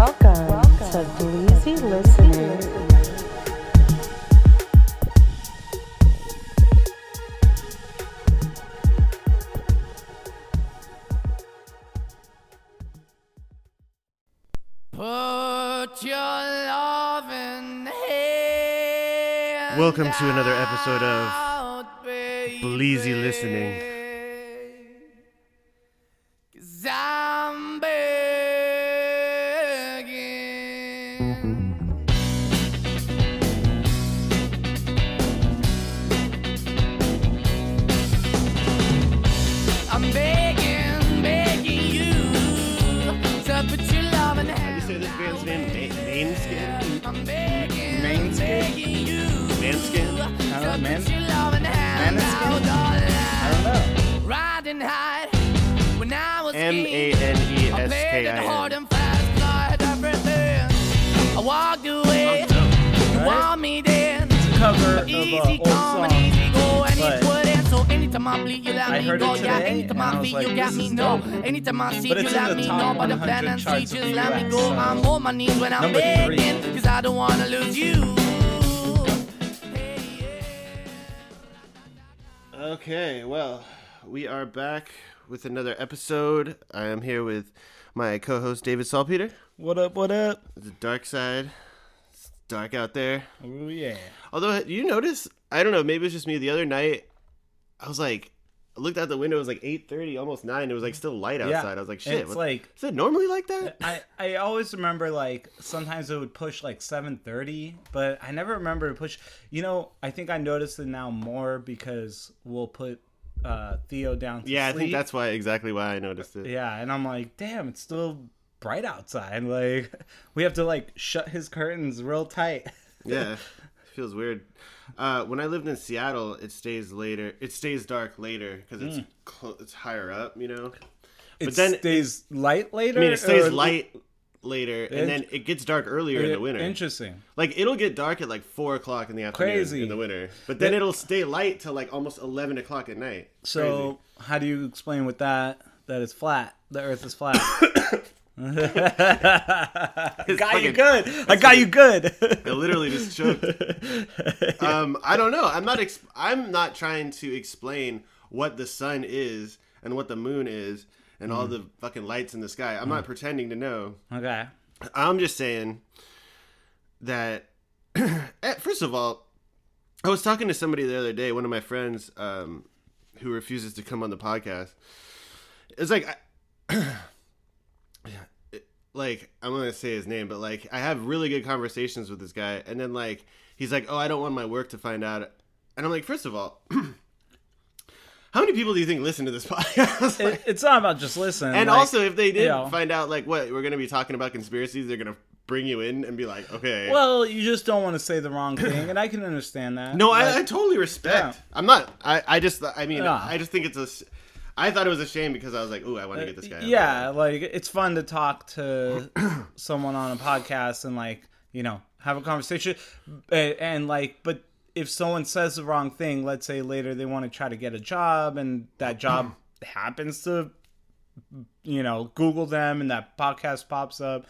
Welcome, to Bleezy Listening. Put your love in hand Welcome to another episode of out, baby. Bleezy Listening. I'm Number three. begging, 'cause I don't wanna lose you. Hey, yeah. Okay, well, we are back with another episode. I am here with my co host, David Salpeter. What up? What up? The dark side. It's dark out there. Oh yeah. Although, you notice? I don't know, maybe it's just me. The other night, I was like, I looked out the window, it was like 8.30, almost 9. It was like still light Yeah. outside. I was like, shit. It's what- like is it normally like that? I I always remember like sometimes it would push like 7:30, but I never remember to push. You know, I think I noticed it now more because we'll put uh Theo down to Yeah, I think that's why exactly why I noticed it. Yeah, and I'm like, damn, it's still bright outside. Like we have to like shut his curtains real tight. yeah, feels weird. Uh, when I lived in Seattle, it stays later. It stays dark later because it's clo- it's higher up, you know. It But then- it stays light later. I mean, it stays or- light later, and then it gets dark earlier in the winter. Interesting. Like it'll get dark at like four o'clock in the afternoon Crazy. in the winter, but then That- it'll stay light till like almost eleven o'clock at night. So how do you explain with that that it's flat? The Earth is flat. got you good. I got you good. I literally just choked. um, I don't know. I'm not. Ex- I'm not trying to explain what the sun is and what the moon is and Mm. all the fucking lights in the sky. I'm not pretending to know. okay. I'm just saying that. eh, first of all, I was talking to somebody the other day. One of my friends um, who refuses to come on the podcast. It's like. I, like I'm gonna say his name, but like I have really good conversations with this guy, and then like he's like, "Oh, I don't want my work to find out," and I'm like, first of all, how many people do you think listen to this podcast? Like- It, it's not about just listening. and like, also, if they did you know. find out like what we're gonna be talking about conspiracies, they're gonna bring you in and be like, "Okay." well, you just don't want to say the wrong thing, and I can understand that. no, I, I totally respect. Yeah. I'm not. I, I just. I mean, Yeah. I just think it's a. I thought it was a shame because I was like, "Ooh, I want to get this guy." on." Uh, Yeah, like it's fun to talk to someone on a podcast and like you know have a conversation, and, and like, but if someone says the wrong thing, let's say later they want to try to get a job and that job happens to, you know, Google them and that podcast pops up,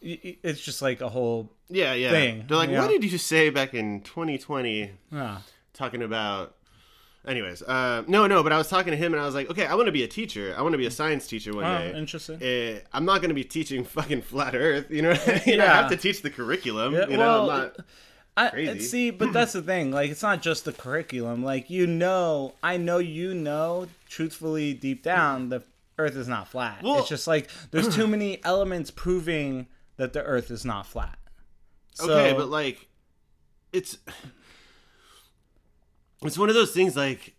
it's just like a whole. yeah, yeah. thing, They're like, you know? "What did you say back in 2020?" Yeah. talking about anyways uh no no but i was talking to him and i was like okay i want to be a teacher i want to be a science teacher one Oh, day interesting. Eh, i'm not going to be teaching fucking flat earth you know what I, mean? I have to teach the curriculum Yeah, you know well, i'm not I, see, but that's the thing. Like, it's not just the curriculum. Like, you know, I know you know, truthfully, deep down, the Earth is not flat. Well- it's just like there's too many elements proving that the Earth is not flat. So, okay but like it's it's one of those things like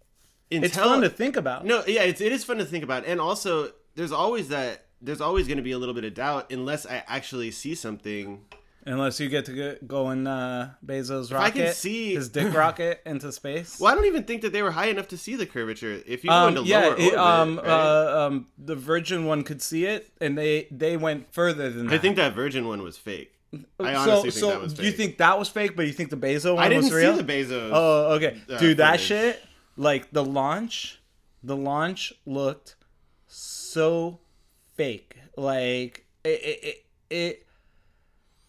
until, it's fun to think about. no yeah it's, it is fun to think about and also there's always that there's always going to be a little bit of doubt unless i actually see something Unless you get to go, go in uh, Bezos' rocket, I can see- his dick rocket into space. well i don't even think that they were high enough to see the curvature if you go Um, into yeah, lower it, orbit, um, right? uh, um, the Virgin one could see it, and they they went further than that. I think that Virgin one was fake. I so, think so that was fake. you think that was fake, but you think the Bezos one I didn't was real? see the Bezos. Oh, okay, uh, dude, that footage. shit, like the launch, the launch looked so fake. Like it, it, it, it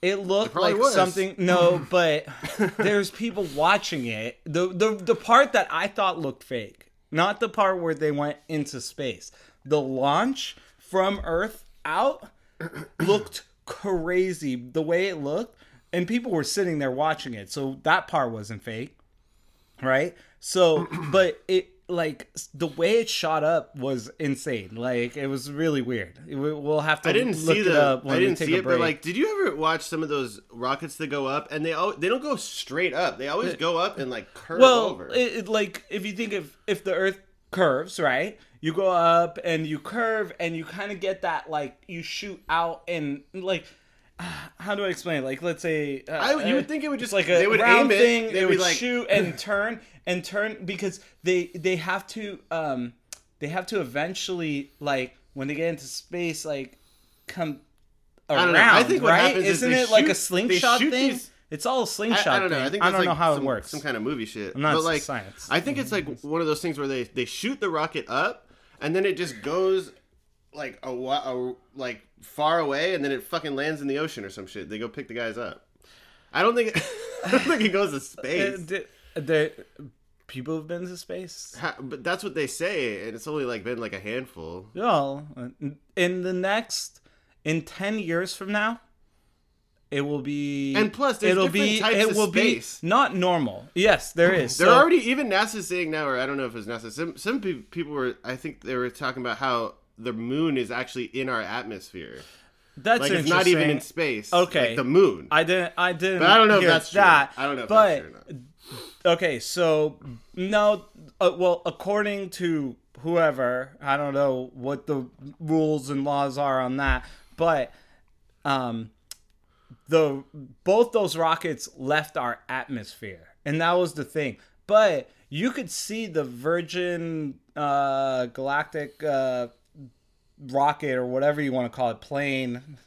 It looked probably like was. something. No, but there's people watching it. The the the part that I thought looked fake, not the part where they went into space. The launch from Earth out looked crazy. The way it looked, and people were sitting there watching it. So that part wasn't fake, right? So, but it like the way it shot up was insane. Like it was really weird. We- We'll have to. I didn't see the. I didn't take see it, but like, did you ever watch some of those rockets that go up and they all they don't go straight up. They always go up and like curve well, over. it, it, like if you think of if the Earth curves, right? You go up and you curve and you kind of get that like you shoot out and like. How do I explain? it? Like, let's say uh, I- you would uh, think it would just- like a they would round aim it, thing. They would like- shoot and turn and turn because they they have to um they have to eventually like when they get into space like come around. know. I think what right? happens is Isn't they it like a slingshot thing? these- It's all a I, slingshot I don't know. thing. I think I don't know like how some, it works. Some kind of movie shit. I'm not but like, science. I think it's like one of those things where they they shoot the rocket up and then it just goes like a, a like far away and then it fucking lands in the ocean or some shit. They go pick the guys up. I don't think I don't think it goes to Uh, space. the, the, people have been to space. Ha- but that's what they say, and it's only like been like a handful. Well, in the next, in ten years from now, it will be. And plus, there's it'll different be. types it of will space. be not normal. Yes, there is. They're So- already even NASA's saying now, or I don't know if it's NASA. Some some people were, I think they were talking about how the moon is actually in our atmosphere. That's Like it's not even in space. Okay. like the moon. I didn't. I didn't. But I don't know if that's true. that. I don't know if but, that's true or not. Okay, so no, uh, well, according to whoever, I don't know what the rules and laws are on that, but um, the both those rockets left our atmosphere, and that was the thing. But you could see the Virgin uh, Galactic uh, rocket or whatever you want to call it plane.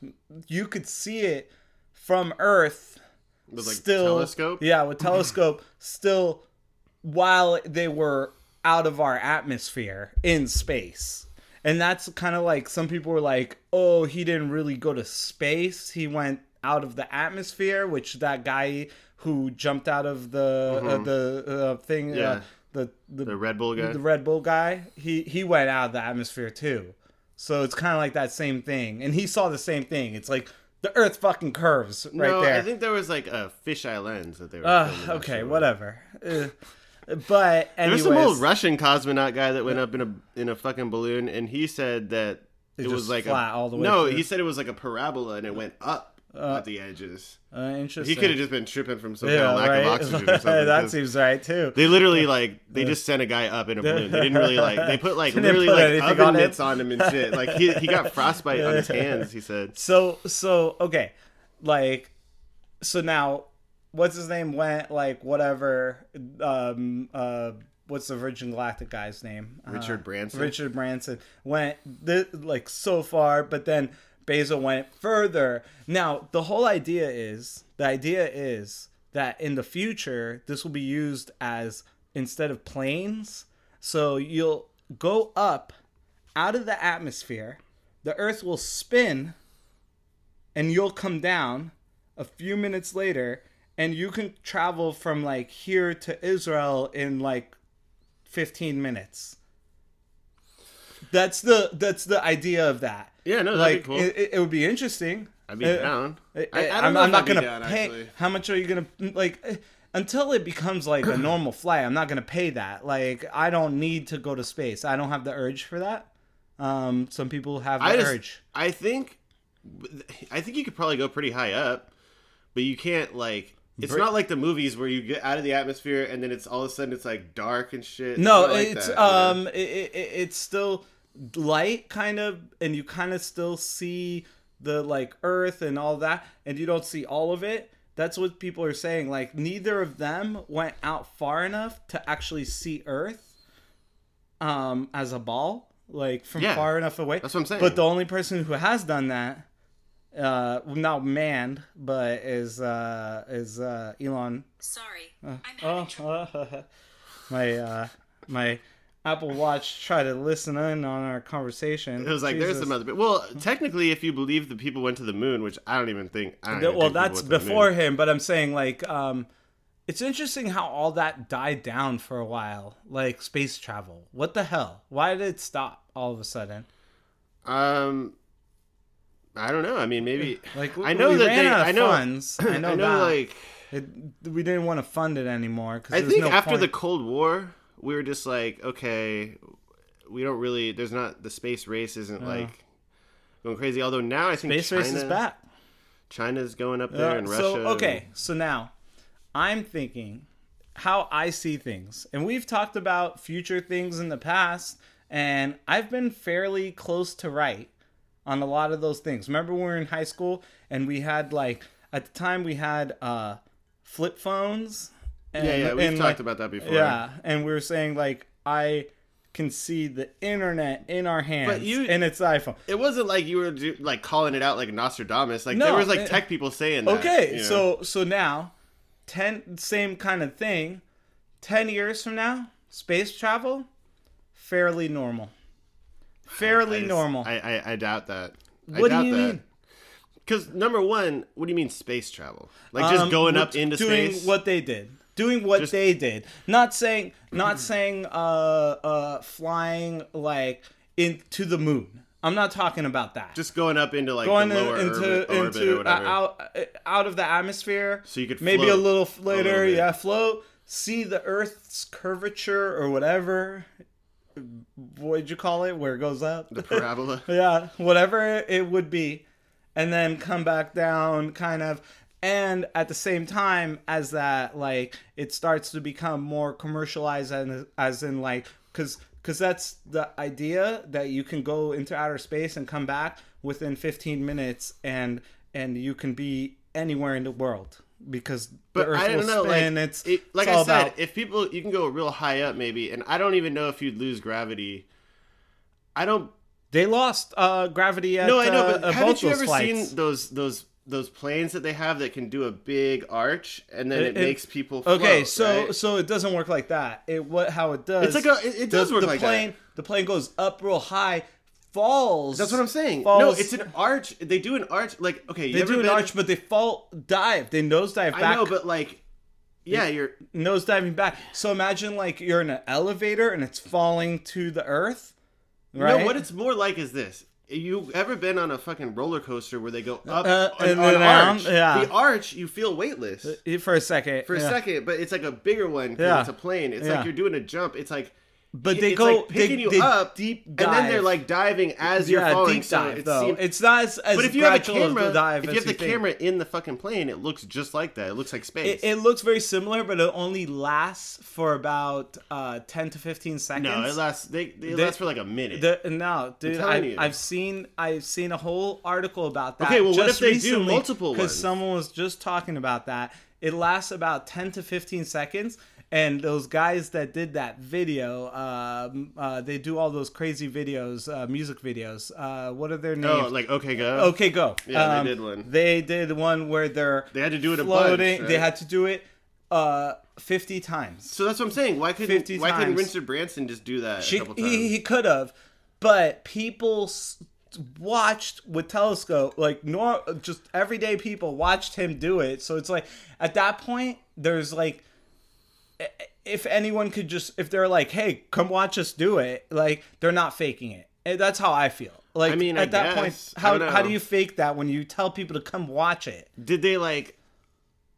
You could see it from Earth With like still telescope. Yeah, with telescope still while they were out of our atmosphere in space. And that's kind of like some people were like, "Oh, he didn't really go to space. He went out of the atmosphere," which that guy who jumped out of the uh, the uh, thing Mm-hmm. Yeah. uh, the the The Red Bull guy. the Red Bull guy, he he went out of the atmosphere too. So it's kind of like that same thing, and he saw the same thing. It's like the Earth fucking curves right no, there. I think there was like a fisheye lens that they were. Uh, okay, whatever. Uh, but There anyways, was some old Russian cosmonaut guy that went up in a in a fucking balloon, and he said that it, It was like flat a, all the way No, through. he said it was like a parabola, and it went up at the edges. uh, interesting. He could have just been tripping from some yeah, kind of lack right? of oxygen or something. that seems right too. They literally like they just sent a guy up in a balloon. They didn't really like they put like literally put like oven on mitts on him and shit. Like he he got frostbite on his hands. He said. So so okay, like so now what's his name went like whatever um uh what's the Virgin Galactic guy's name? Richard Uh, Branson? Richard Branson went th- like so far, but then Bezos went further. Now the whole idea is the idea is that in the future this will be used as instead of planes, so you'll go up out of the atmosphere, the Earth will spin and you'll come down a few minutes later and you can travel from like here to Israel in like 15 minutes. That's the that's the idea of that. Yeah, no, that'd like be cool. it, it, it would be interesting. I'd be Uh, down. I, I, I don't am not gonna down, pay. actually. How much are you gonna like? eh, Until it becomes like a normal flight, I'm not gonna pay that. Like, I don't need to go to space. I don't have the urge for that. Um, some people have the I just, urge. I think, I think you could probably go pretty high up, but you can't like. It's Br- not like the movies where you get out of the atmosphere and then it's all of a sudden it's like dark and shit. No, not like it's that, um, it, it, it's still light kind of, and you kind of still see the like Earth and all that, and you don't see all of it. That's what people are saying. Like neither of them went out far enough to actually see Earth, um, as a ball, like from Yeah, far enough away. that's what I'm saying. But the only person who has done that, uh, not manned, but is uh is uh Elon Sorry, Uh, I'm having trouble. oh, my uh, my Apple Watch try to listen in on our conversation. It was like there's some other. Well, technically, if you believe the people went to the moon, which I don't even think. I don't Th- even well, think that's went to the moon. before him, but I'm saying like um it's interesting how all that died down for a while, like space travel. What the hell? Why did it stop all of a sudden? Um, I don't know. I mean, maybe Like I know that they. I know. funds. I know, I know. that. Like It, we didn't want to fund it anymore. Cause I think no after the. Cold War, we were just like, okay, we don't really. There's not the space race isn't like going crazy. Although now I think space China, race is back. China's going up there, Uh, and Russia. so okay, so now I'm thinking how I see things, and we've talked about future things in the past, and I've been fairly close to right on a lot of those things. Remember when we were in high school and we had like at the time we had uh flip phones. And, Yeah, yeah, we've and, talked like, about that before. Yeah, and we were saying like I can see the internet in our hands, but you- and it's iPhone. It wasn't like you were do, like calling it out like Nostradamus. Like No, there was like it- tech people saying that. Okay, you know? so so now, ten same kind of thing. Ten years from now, space travel, fairly normal. Fairly I just- normal. I, I I doubt that. I What do you that. mean? Because number one, what do you mean space travel? Like just Um, going up into doing space? what they did. Doing what Just- they did. Not saying not saying uh uh flying like into the moon. I'm not talking about that. Just going up into like going in- lower into orbit, orbit or into uh, out uh, out of the atmosphere. So you could maybe a little f- a later, little yeah, float, see the Earth's curvature or whatever. What'd you call it? Where it goes up? the parabola. yeah, whatever it would be, and then come back down, kind of. And at the same time as that, like it starts to become more commercialized, and as in like, because because that's the idea that you can go into outer space and come back within 15 minutes, and and you can be anywhere in the world because But the Earth I don't will know. spin. like, it's it, like it's I said, about- if people you can go real high up maybe, and I don't even know if you'd lose gravity. I don't. they lost uh, gravity at No, I know, but uh, haven't you ever flights. seen those those those planes that they have that can do a big arch and then it, It- it- makes people float, Okay, so right? so it doesn't work like that. It what how it does? It's like a- it- it does the, work the like that. plane, The plane goes up real high, falls. That's what I'm saying. Falls, No, it's an arch. They do an arch. Like okay, you They do an been- arch, but they fall dive. They nosedive back. I know, but like, yeah, you're. nosediving back. So imagine like you're in an elevator and it's falling to the earth. Right. No, what it's more like is this. You ever been on a fucking roller coaster where they go up Uh, and on arch? Yeah. The arch, you feel weightless for a second. for a yeah. second, but it's like a bigger one because Yeah. it's a plane. It's Yeah. like you're doing a jump. It's like But they it's go like picking they, you they up, deep and then they're like diving as you're yeah, falling. deep so dive it though. seems- it's not as, as but if you have a camera, dive if you have the think. camera in the fucking plane, it looks just like that. It looks like space. It, it looks very similar, but it only lasts for about uh, ten to fifteen seconds. no, it lasts. They, they, They- last for like a minute. The, no, dude, I, i've seen I've seen a whole article about that. Okay, well, what if they do multiple Because someone was just talking about that. It lasts about ten to fifteen seconds, and those guys that did that video, um, uh, they do all those crazy videos, uh, music videos. Uh, what are their names? oh, like okay, go. Okay, go. Yeah, they Um, did one. They did one where they're They had to do it a bunch, floating. They had to do it uh, fifty times. So that's what I'm saying. Why couldn't 50 why couldn't. Richard Branson just do that She, a couple times? he, he could have, but people s- watched with telescope like nor just everyday people watched him do it. So it's like at that point there's like if anyone could just if they're like hey come watch us do it like they're not faking it. And That's how I feel. Like I mean, I at that guess. point how how do you fake that when you tell people to come watch it? Did they like?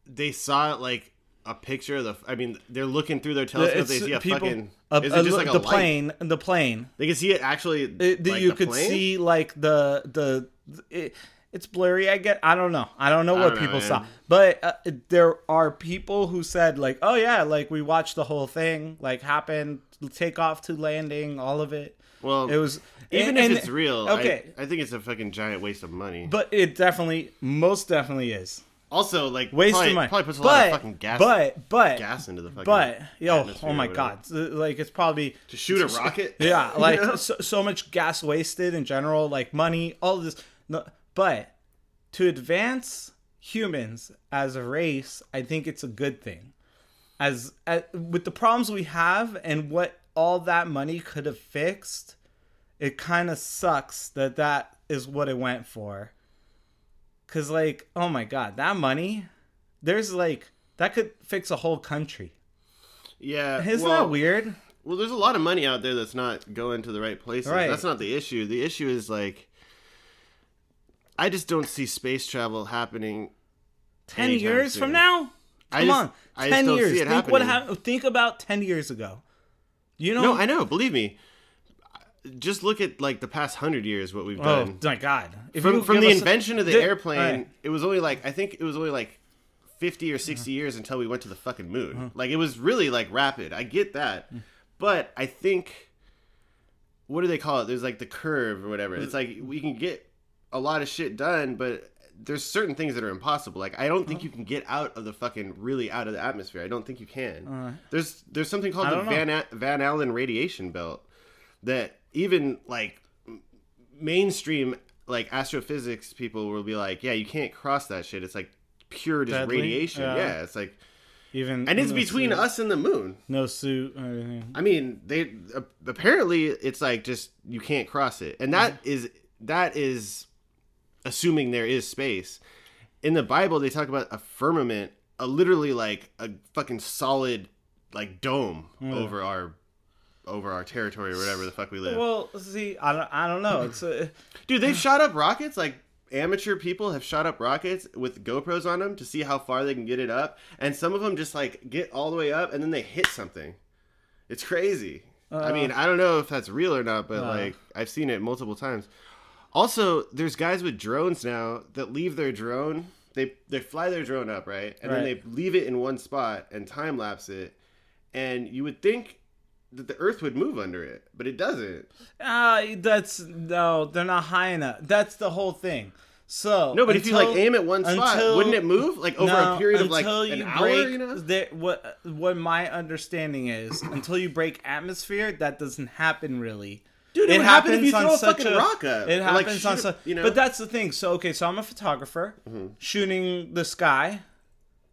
They saw it like a picture of the. I mean, they're looking through their telescope. They see a people- fucking. a- is a it just lo- like a the light? plane the plane They can see it actually. it, like, you the could plane? see like the the it, it's blurry i get i don't know i don't know what don't people man. saw but uh, there are people who said like oh yeah like we watched the whole thing like happen take off to landing all of it Well, it was even and- if and- it's real. okay I, I think it's a fucking giant waste of money. but it definitely most definitely is also, like waste probably, of money probably puts a but lot of fucking gas but but gas into the fucking. but yo oh my god like it's probably To shoot a rocket. Yeah, You like know? so, so much gas wasted in general, like money, all of this. No, but to advance humans as a race, I think it's a good thing. As, as with the problems we have and what all that money could have fixed, it kind of sucks that that is what it went for. Cause like, oh my god, that money, there's like that could fix a whole country. Yeah, Isn't well, that weird? Well, there's a lot of money out there that's not going to the right places. Right. That's not the issue. The issue is like, I just don't see space travel happening. Ten years soon. from now? I Come just- on, ten years. it think what happening. Think about ten years ago. You know? No, I know. Believe me. Just look at like the past hundred years, what we've Oh done. my god! If from from the us a- invention of the, the- airplane, right. it was only like I think it was only like fifty or 60 years until we went to the fucking moon. Uh-huh. Like it was really like rapid. I get that, Mm. but I think what do they call it? There's like the curve or whatever. It's like we can get a lot of shit done, but there's certain things that are impossible. Like I don't think you can get out of the fucking really out of the atmosphere. I don't think you can. Uh, There's there's something called the. Van A- Van Allen radiation belt that even like mainstream like astrophysics people will be like, yeah, you can't cross that shit. It's like pure just Deadly? radiation. Yeah. Yeah, it's like even and it's no between suit, us and the moon. No suit or anything. I mean, they uh, apparently it's like just you can't cross it, and that is that is assuming there is space. In the Bible, they talk about a firmament, a literally like a fucking solid like dome over our over our territory or whatever the fuck we live. Well, see, I don't, I don't know. It's uh, Dude, they've shot up rockets. Like amateur people have shot up rockets with GoPros on them to see how far they can get it up, and some of them just like get all the way up and then they hit something. It's crazy. I mean, I don't know if that's real or not, but Uh. like I've seen it multiple times. Also, there's guys with drones now that leave their drone. They they fly their drone up, right? And then they leave it in one spot and time lapse it. And you would think that the earth would move under it, but it doesn't. ah, that's no, they're not high enough. That's the whole thing. So No, but if you like aim at one spot, until- wouldn't it move like over No, a period of like until an hour? break You know? what what my understanding is until you break atmosphere, that doesn't happen really. Dude, it would happen if you throw a fucking rock up. It Or, like, happens on such. you know? But that's the thing. So okay, so I'm a photographer mm-hmm. shooting the sky,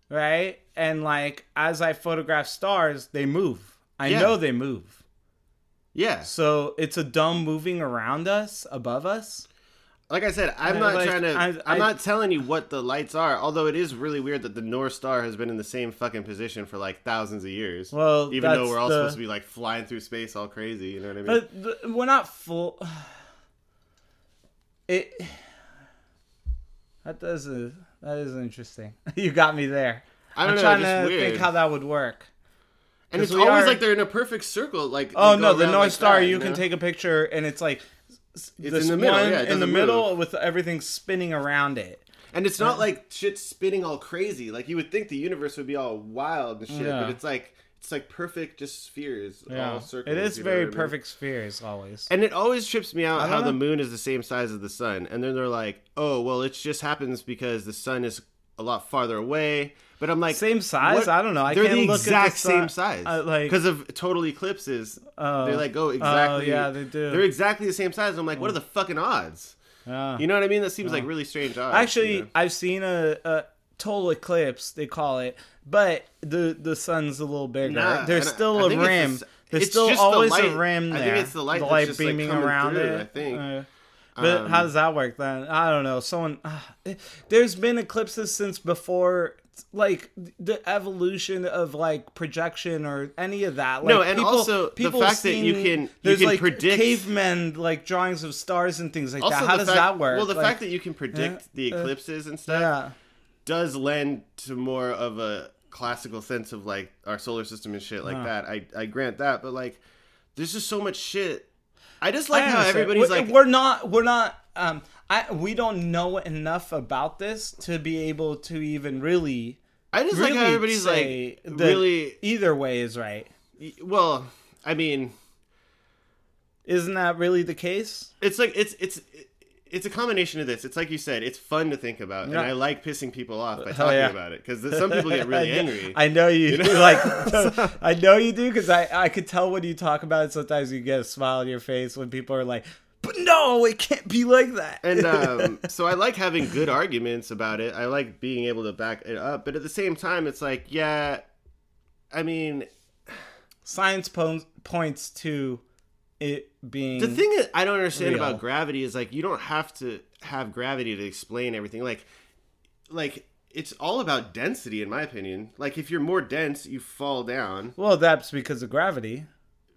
right? And like as I photograph stars, they move. I Yeah. know they move. Yeah, So it's a dome moving around us, above us. Like I said, I'm not like, trying to. I- am not telling you what the lights are. Although it is really weird that the North Star has been in the same fucking position for like thousands of years. Well, even though we're all the- supposed to be like flying through space all crazy. You know what I mean? But the, we're not full. It that does a, that is interesting. You got me there. I don't I'm know, trying to weird. think how that would work. and it's always are- like they're in a perfect circle. Like Oh no, the North like Star. that, you can know? take a picture, and it's like It's in the middle. one Yeah, in the doesn't middle with everything spinning around it. And it's not like shit spinning all crazy. Like you would think the universe would be all wild and shit, Yeah. but it's like it's like perfect, just spheres, Yeah, all circles. it is very I mean? perfect spheres always. And it always trips me out how the moon is the same size as the sun, and then they're like, "Oh, well, it just happens because the sun is a lot farther away." But I'm like, Same size? what- I don't know. I they're can't the look at the exact si- same size, uh, like- because of total eclipses. Oh. they're like, oh, exactly. yeah, they do. They're exactly the same size. I'm like, what are the fucking odds? Yeah. You know what I mean? That seems like really strange odds. Actually, you know? I've seen a, a total eclipse. They call it, but the the sun's a little bigger. Nah, There's still I a think it's rim. There's it's still the always light. a rim I think it's the light that's just, beaming coming around through, it. I think. Uh, but Um, how does that work then? I don't know. Someone, ah, there's been eclipses since before, like the evolution of like projection or any of that. Like, No, and also the people fact that you can- you there's can like predict- cavemen like drawings of stars and things like Also, that. How does fact, that work? Well, the Like, fact that you can predict uh, the uh, eclipses and stuff yeah. does lend to more of a classical sense of like our solar system and shit like that. I I grant that, but like, there's just so much shit. I just like I how everybody's we're, like, we're not we're not um I we don't know enough about this to be able to even really I just really like how everybody's like really. either way is right. Well, I mean, Isn't that really the case? it's like it's it's. It's a combination of this. It's like you said. It's fun to think about, Yeah. and I like pissing people off by talking yeah. about it because some people get really I know- angry. I know you, like. I know you do because I I could tell when you talk about it. Sometimes you get a smile on your face when people are like, "But no, it can't be like that." and um, so I like having good arguments about it. I like being able to back it up, but at the same time, it's like, yeah, I mean, science po- points to it being The thing that I don't understand real. about gravity is like you don't have to have gravity to explain everything. Like, like it's all about density, in my opinion. Like if you're more dense, you fall down. Well, that's because of gravity.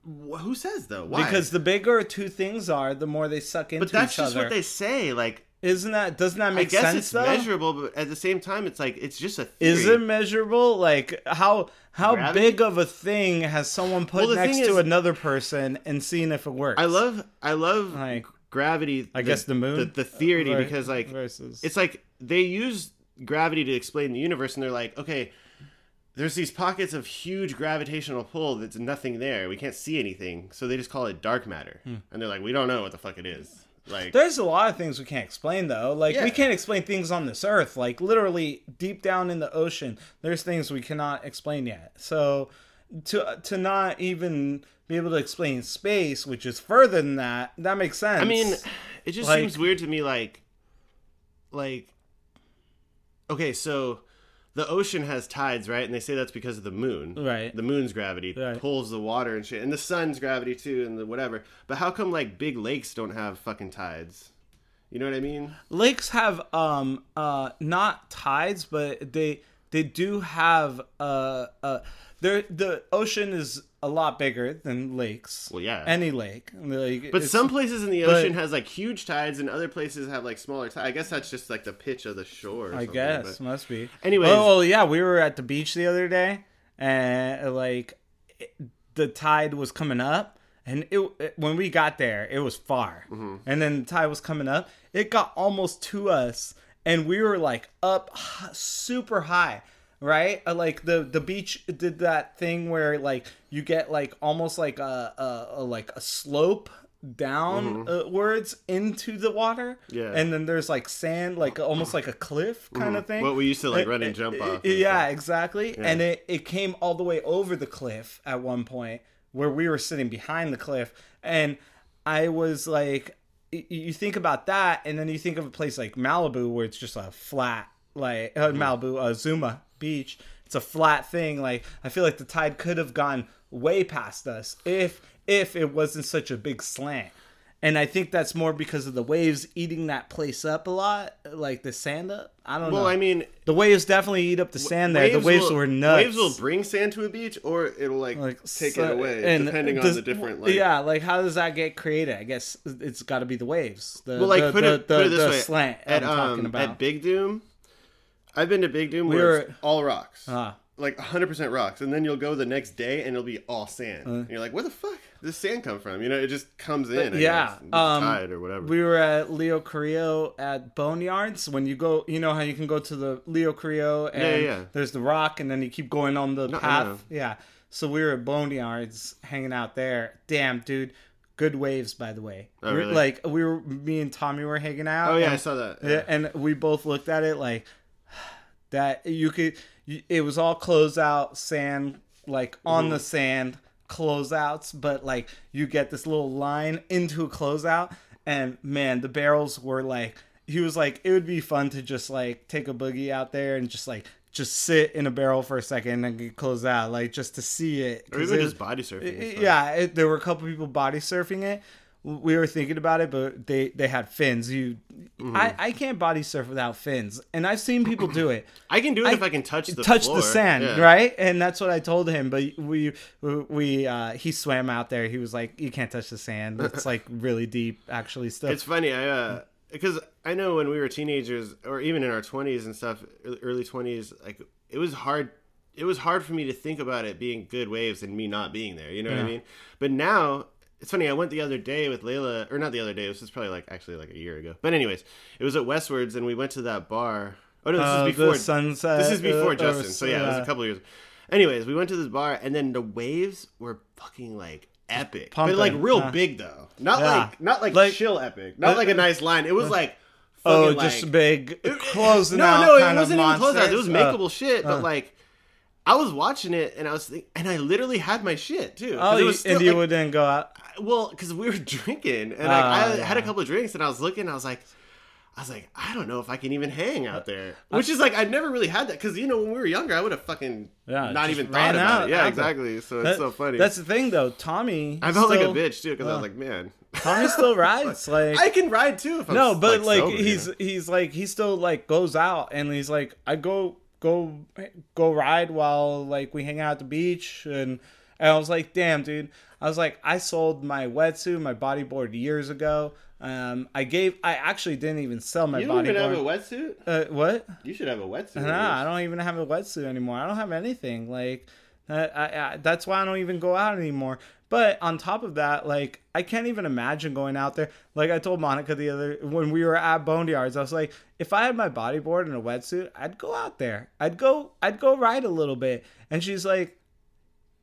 Wh- Who says though? Why? Because the bigger two things are, the more they suck into each other. but that's just other. what they say. Like Isn't that doesn't that I make guess sense it's though? measurable, but at the same time, it's like it's just a theory. Is it measurable? Like how how Gravity? big of a thing has someone put Well, next to is- another person and seen if it works? I love I love Like- gravity. I guess the moon? the, the theory Ver- because like versus it's like they use gravity to explain the universe, and they're like, okay, there's these pockets of huge gravitational pull that's nothing there. We can't see anything, so they just call it dark matter, Hmm. and they're like, we don't know what the fuck it is. Like, There's a lot of things we can't explain though. Like we can't explain things on this earth. Like literally deep down in the ocean, there's things we cannot explain yet. So to to not even be able to explain space, which is further than that, that makes sense. I mean, it just Like- seems weird to me. Like, like, okay, so the ocean has tides, right? And they say that's because of the moon. Right. The moon's gravity Right. pulls the water and shit, and the sun's gravity too, and the whatever. But how come like big lakes don't have fucking tides? You know what I mean? lakes have um uh not tides, but they they do have uh uh there the ocean is a lot bigger than lakes. Well, yeah. Any lake. Like, But some places in the but- ocean has like huge tides, and other places have like smaller tides. I guess that's just like the pitch of the shore. Or I guess but- must be. Anyway, oh well, yeah, we were at the beach the other day, and like it- the tide was coming up, and it, it- when we got there, it was far, Mm-hmm. and then the tide was coming up. It got almost to us, and we were like up super high. Right, Uh, like the the beach did that thing where like you get like almost like a, a, a like a slope downwards into the water, Mm-hmm. Yeah. and then there's like sand, like almost like a cliff kind of thing. What we used to like Uh, run uh, and jump uh, off. Yeah, stuff. exactly. And it, it came all the way over the cliff at one point where we were sitting behind the cliff. And I was like, you think about that, and then you think of a place like Malibu where it's just a flat, like uh, Mm-hmm. Malibu, uh, Zuma Beach. It's a flat thing. Like I feel like the tide could have gone way past us if if it wasn't such a big slant. And I think that's more because of the waves eating that place up a lot, like the sand up. I don't Well, know. Well, I mean, The waves definitely eat up the sand there. the waves will, were nuts. Waves will bring sand to a beach, or it'll like, like take so- it away, depending on the different. Like, yeah, like how does that get created? I guess it's got to be the waves. The, Well, like the, put the, it the, put it this way: slant at I'm talking um, about. at Big Dume, I've been to Big Dume We where were- it's all rocks, Ah. like 100 percent rocks, and then you'll go the next day and it'll be all sand. Uh. and you're like, where the fuck does sand come from? You know, it just comes in. I yeah, guess, the um, tide or whatever. we were at Leo Carrillo at Boneyards. When you go, you know how you can go to the Leo Carrillo and Yeah, yeah, there's the rock, and then you keep going on the I path. Yeah. So we were at Boneyards hanging out there. Damn, dude. Good waves, by the way. Oh, We- really? Like we were, me and Tommy were hanging out. oh yeah, and- I saw that. Yeah, and we both looked at it like that. You could. It was all closeout sand, like on the sand closeouts, but like you get this little line into a closeout, and man, the barrels were like. He was like, it would be fun to just like take a boogie out there and just like just sit in a barrel for a second and get close out, like just to see it. or even it- just body surfing. it- yeah, it, there were a couple people body surfing it. We were thinking about it, but they they had fins. You, Mm-hmm. I I can't body surf without fins, and I've seen people do it. I can do it I- if I can touch the touch floor. the sand, Yeah. right? And that's what I told him. But we we uh, he swam out there. He was like, "You can't touch the sand. It's like really deep, actually." Still, It's funny, I uh, because I know when we were teenagers, or even in our twenties and stuff, early twenties, like it was hard. It was hard for me to think about it being good waves and me not being there. You know what I mean? But now it's funny. I went the other day with Layla, or not the other day. This was probably like actually like a year ago. But anyways, it was at Westwards, and we went to that bar. Oh no, this Uh, is before the sunset. This is before uh, Justin. So yeah, it was uh, a couple years. Anyways, we went to this bar, and then the waves were fucking like epic, Pumping, but like real big though. Not Yeah. like not like, Like- chill epic. Not like a nice line. It was like Oh, fucking, just like, big closing no, out. no, no, it wasn't even close out. It was monsters. Uh, makeable shit, but like. I was watching it and I was think, and I literally had my shit too. Oh, you, was still, and you like, wouldn't go out. well, because we were drinking, and like, Ah, I had a couple of drinks, and I was looking, I was like, I was like, I don't know if I can even hang out there. Which is like, I've never really had that because you know when we were younger, I would have fucking Yeah, not even thought about out it. Yeah, out exactly. So it's so funny. That's the thing, though. Tommy, I felt still- like a bitch too because I was like, man, Tommy still rides. Like I can ride too if I'm no, but like, sober, you he's know? he's like he still like goes out and he's like I go go go ride while like we hang out at the beach and and I was like, damn, dude. I was like, I sold my wetsuit, my bodyboard years ago. Um, I gave, I actually didn't even sell my you don't even have a wetsuit. Uh, what? You should have a wetsuit. Nah, I don't even have a wetsuit anymore. I don't have anything. Like, I, I, I, that's why I don't even go out anymore. But on top of that, like, I can't even imagine going out there. Like I told Monica the other when we were at Boneyards, I was like, if I had my bodyboard and a wetsuit, I'd go out there. I'd go, I'd go ride a little bit. And she's like,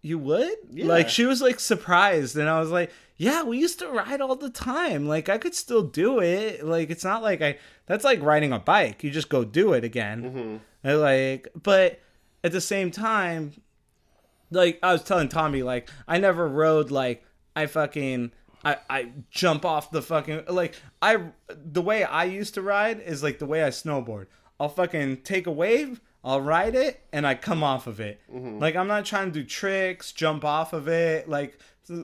you would? Yeah. Like she was like surprised, and I was like, yeah, we used to ride all the time. Like I could still do it. Like it's not like I. That's like riding a bike. You just go do it again. Mm-hmm. And, Like, but at the same time, like I was telling Tommy, like I never rode like I fucking I I jump off the fucking like I the way I used to ride is like the way I snowboard. I'll fucking take a wave, I'll ride it, and I come off of it. Mm-hmm. Like I'm not trying to do tricks, jump off of it. Like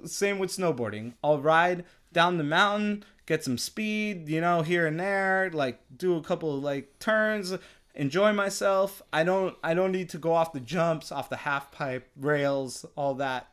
same with snowboarding. I'll ride down the mountain, get some speed, you know, here and there, like do a couple of like turns, enjoy myself. I don't I don't need to go off the jumps, off the half pipe rails, all that.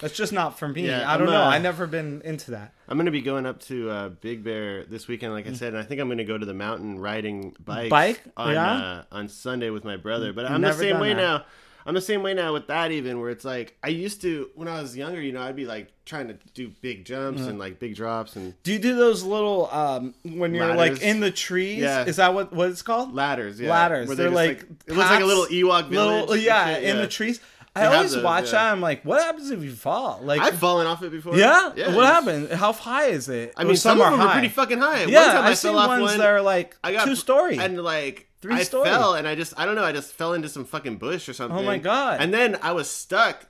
That's just not for me. Yeah, I don't I'm, know. uh, I never been into that. I'm gonna be going up to uh, Big Bear this weekend, like I said, and I think I'm gonna go to the mountain riding bikes Bike? on Yeah? uh, on Sunday with my brother. But I'm the same way that. now. I'm the same way now with that even where it's like I used to when I was younger, you know, I'd be like trying to do big jumps and like big drops and Do you do those little um when you're Ladders. like in the trees? Yeah. Is that what what it's called? ladders. Yeah, Ladders. where They're just, like it looks like a little Ewok village. Little, and yeah, in the trees. I always those, watch yeah. that. I'm like, what happens if you fall? Like, I've fallen off it before. yeah? what it's- happened? How high is it? I mean, some, of are them are high. pretty fucking high. Yeah, one time I I've seen fell off ones one. that are like I got two story. and like Three I story. fell and I just I don't know I just fell into some fucking bush or something. Oh my God. And then I was stuck,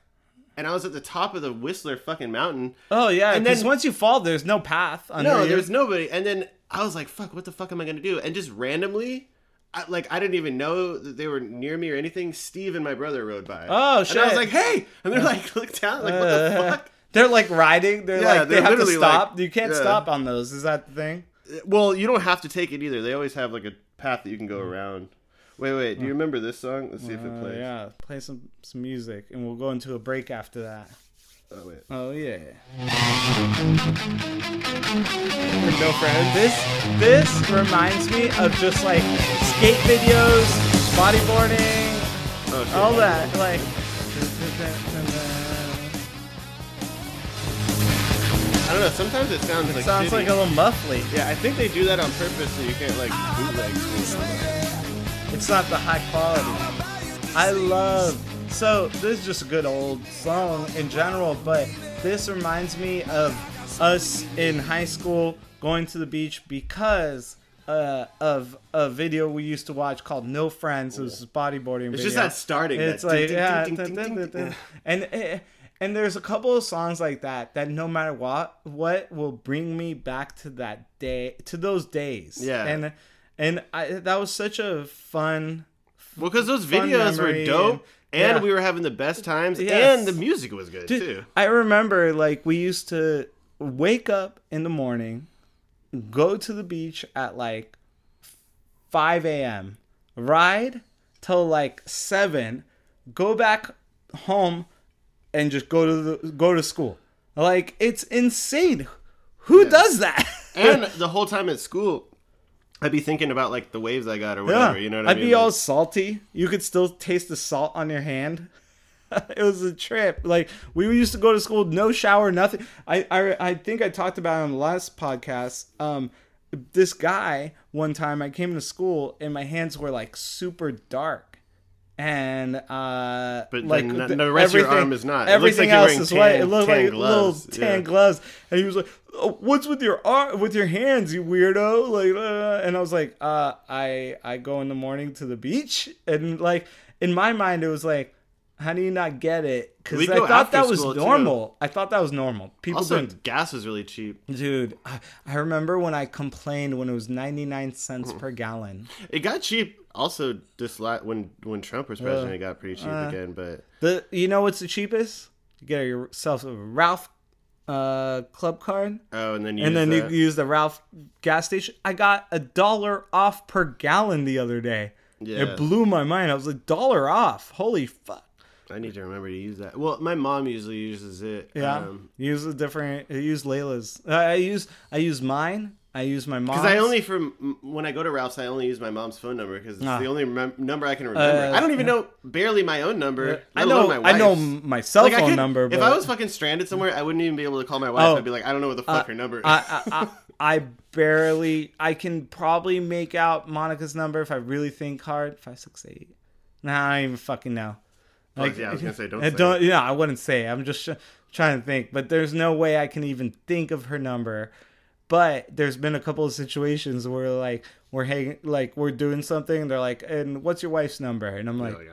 and I was at the top of the Whistler fucking mountain. oh yeah, and then- once you fall, there's no path. Under No, you. there's nobody. And then I was like, "Fuck, what the fuck am I gonna do?" And just randomly. I, like I didn't even know that they were near me or anything. Steve and my brother rode by. Oh, shit! And I was like, "Hey!" And they're like, "Look down!" Like, what the Uh, fuck? They're like riding. They're Yeah, like they have to stop. like- you can't yeah. stop on those. Is that the thing? Well, you don't have to take it either. They always have like a path that you can go around. Wait, wait. Do you remember this song? Let's see if it Uh, plays. yeah, play some some music, and we'll go into a break after that. Oh wait. Oh yeah. No friends. This this reminds me of just like skate videos, bodyboarding, Oh, shit. all that. Like I don't know. Sometimes it sounds like sounds shitty. like a little muffly. Yeah, I think they do that on purpose so you can't like bootleg. things. It's not the high quality. I love. So this is just a good old song in general, but this reminds me of us in high school going to the beach because uh, of a video we used to watch called No Friends. It was bodyboarding. It's video. just that starting. It's that like ding, yeah, ding, ding, and eh, and there's a couple of songs like that that no matter what what will bring me back to that day to those days. Yeah. and and I, that was such a fun. Well, because those videos were dope, and- and, yeah. we were having the best times, Yes. and the music was good Dude, too. I remember like we used to wake up in the morning, go to the beach at like 5 a.m., ride till like 7, go back home and just go to the go to school. Like it's insane. Who does that? And the whole time at school, I'd be thinking about like the waves I got or whatever. You know what I mean? I'd be all salty. You could still taste the salt on your hand. it was a trip. Like we used to go to school, no shower, nothing. I I, I think I talked about it on the last podcast. Um, this guy one time I came to school and my hands were like super dark. And uh, But like the- rest of your arm is not. It looks Everything like else is white. It tan- tan like gloves. little tan Yeah. gloves. And he was like, oh, "What's with your arm, with your hands, you weirdo?" Like, uh, and I was like, uh, "I I go in the morning to the beach." And like in my mind, it was like, How do you not get it? Because I thought that was school, too. normal. I thought that was normal. People Also, gas was really cheap. Dude, I, I remember when I complained when it was 99 Hmm. cents per gallon. It got cheap. Also, this la- when when Trump was president, Uh, it got pretty cheap uh, again. But The You know what's the cheapest? You get yourself a Ralph uh, club card, oh, and then you and then that. you use the Ralph gas station. I got a dollar off per gallon the other day. Yeah. It blew my mind. I was like, dollar off. Holy fuck. I need to remember to use that. Well, my mom usually uses it. Yeah. Um, use a different, I use Layla's. I I use, I use mine. I use my mom's. Because I only from when I go to Ralph's, I only use my mom's phone number because it's Ah. the only number I can remember. Uh, I don't even know barely my own number. I know, I know my cell Like, phone could- number. If. I was fucking stranded somewhere, I wouldn't even be able to call my wife. Oh. I'd be like, I don't know what the fuck her number is. I, I, I, I barely. I can probably make out Monica's number if I really think hard. Five six eight. Nah, I don't even fucking know. Oh, yeah, I was gonna say, don't I say don't. Yeah, I wouldn't say. I'm just sh- trying to think. But there's no way I can even think of her number. But there's been a couple of situations where like we're hanging, like we're doing something. And they're like, "And what's your wife's number?" And I'm like, Like,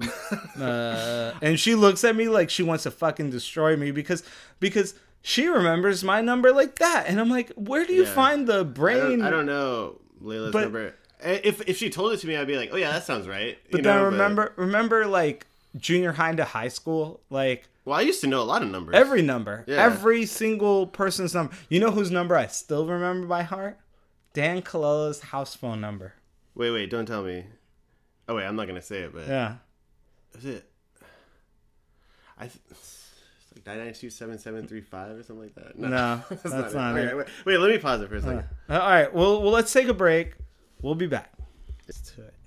I uh, and she looks at me like she wants to fucking destroy me because because she remembers my number like that, and I'm like, where do you Yeah. find the I brain? don't, I don't know Layla's But- number. If if she told it to me, I'd be like, oh yeah, that sounds right. but you then know, remember remember like junior high to high school, like well, I used to know a lot of numbers. every number, Yeah. every single person's number. You know whose number I still remember by heart? Dan Colela's house phone number. Wait, wait, don't tell me. Oh wait, I'm not gonna say it, but Yeah. is it? I. Th- it's like nine nine two seven seven three five or something like that. No, that's not Okay, it. Wait, wait, let me pause it for a second. Uh, all right. Well, well, let's take a break. We'll be back. It.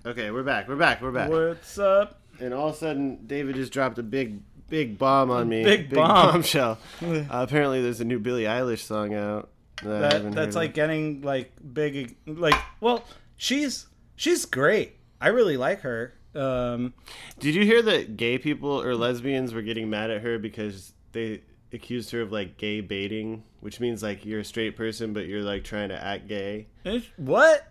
Okay, we're back. We're back. We're back. What's up? and all of a sudden, David just dropped a big, big bomb on me. Big bomb. bombshell. uh, apparently, there's a new Billie Eilish song out. That, that that's like of. getting like big like well she's she's great i really like her um Did you hear that gay people or lesbians were getting mad at her because they accused her of like gay baiting, which means like you're a straight person but you're like trying to act gay. what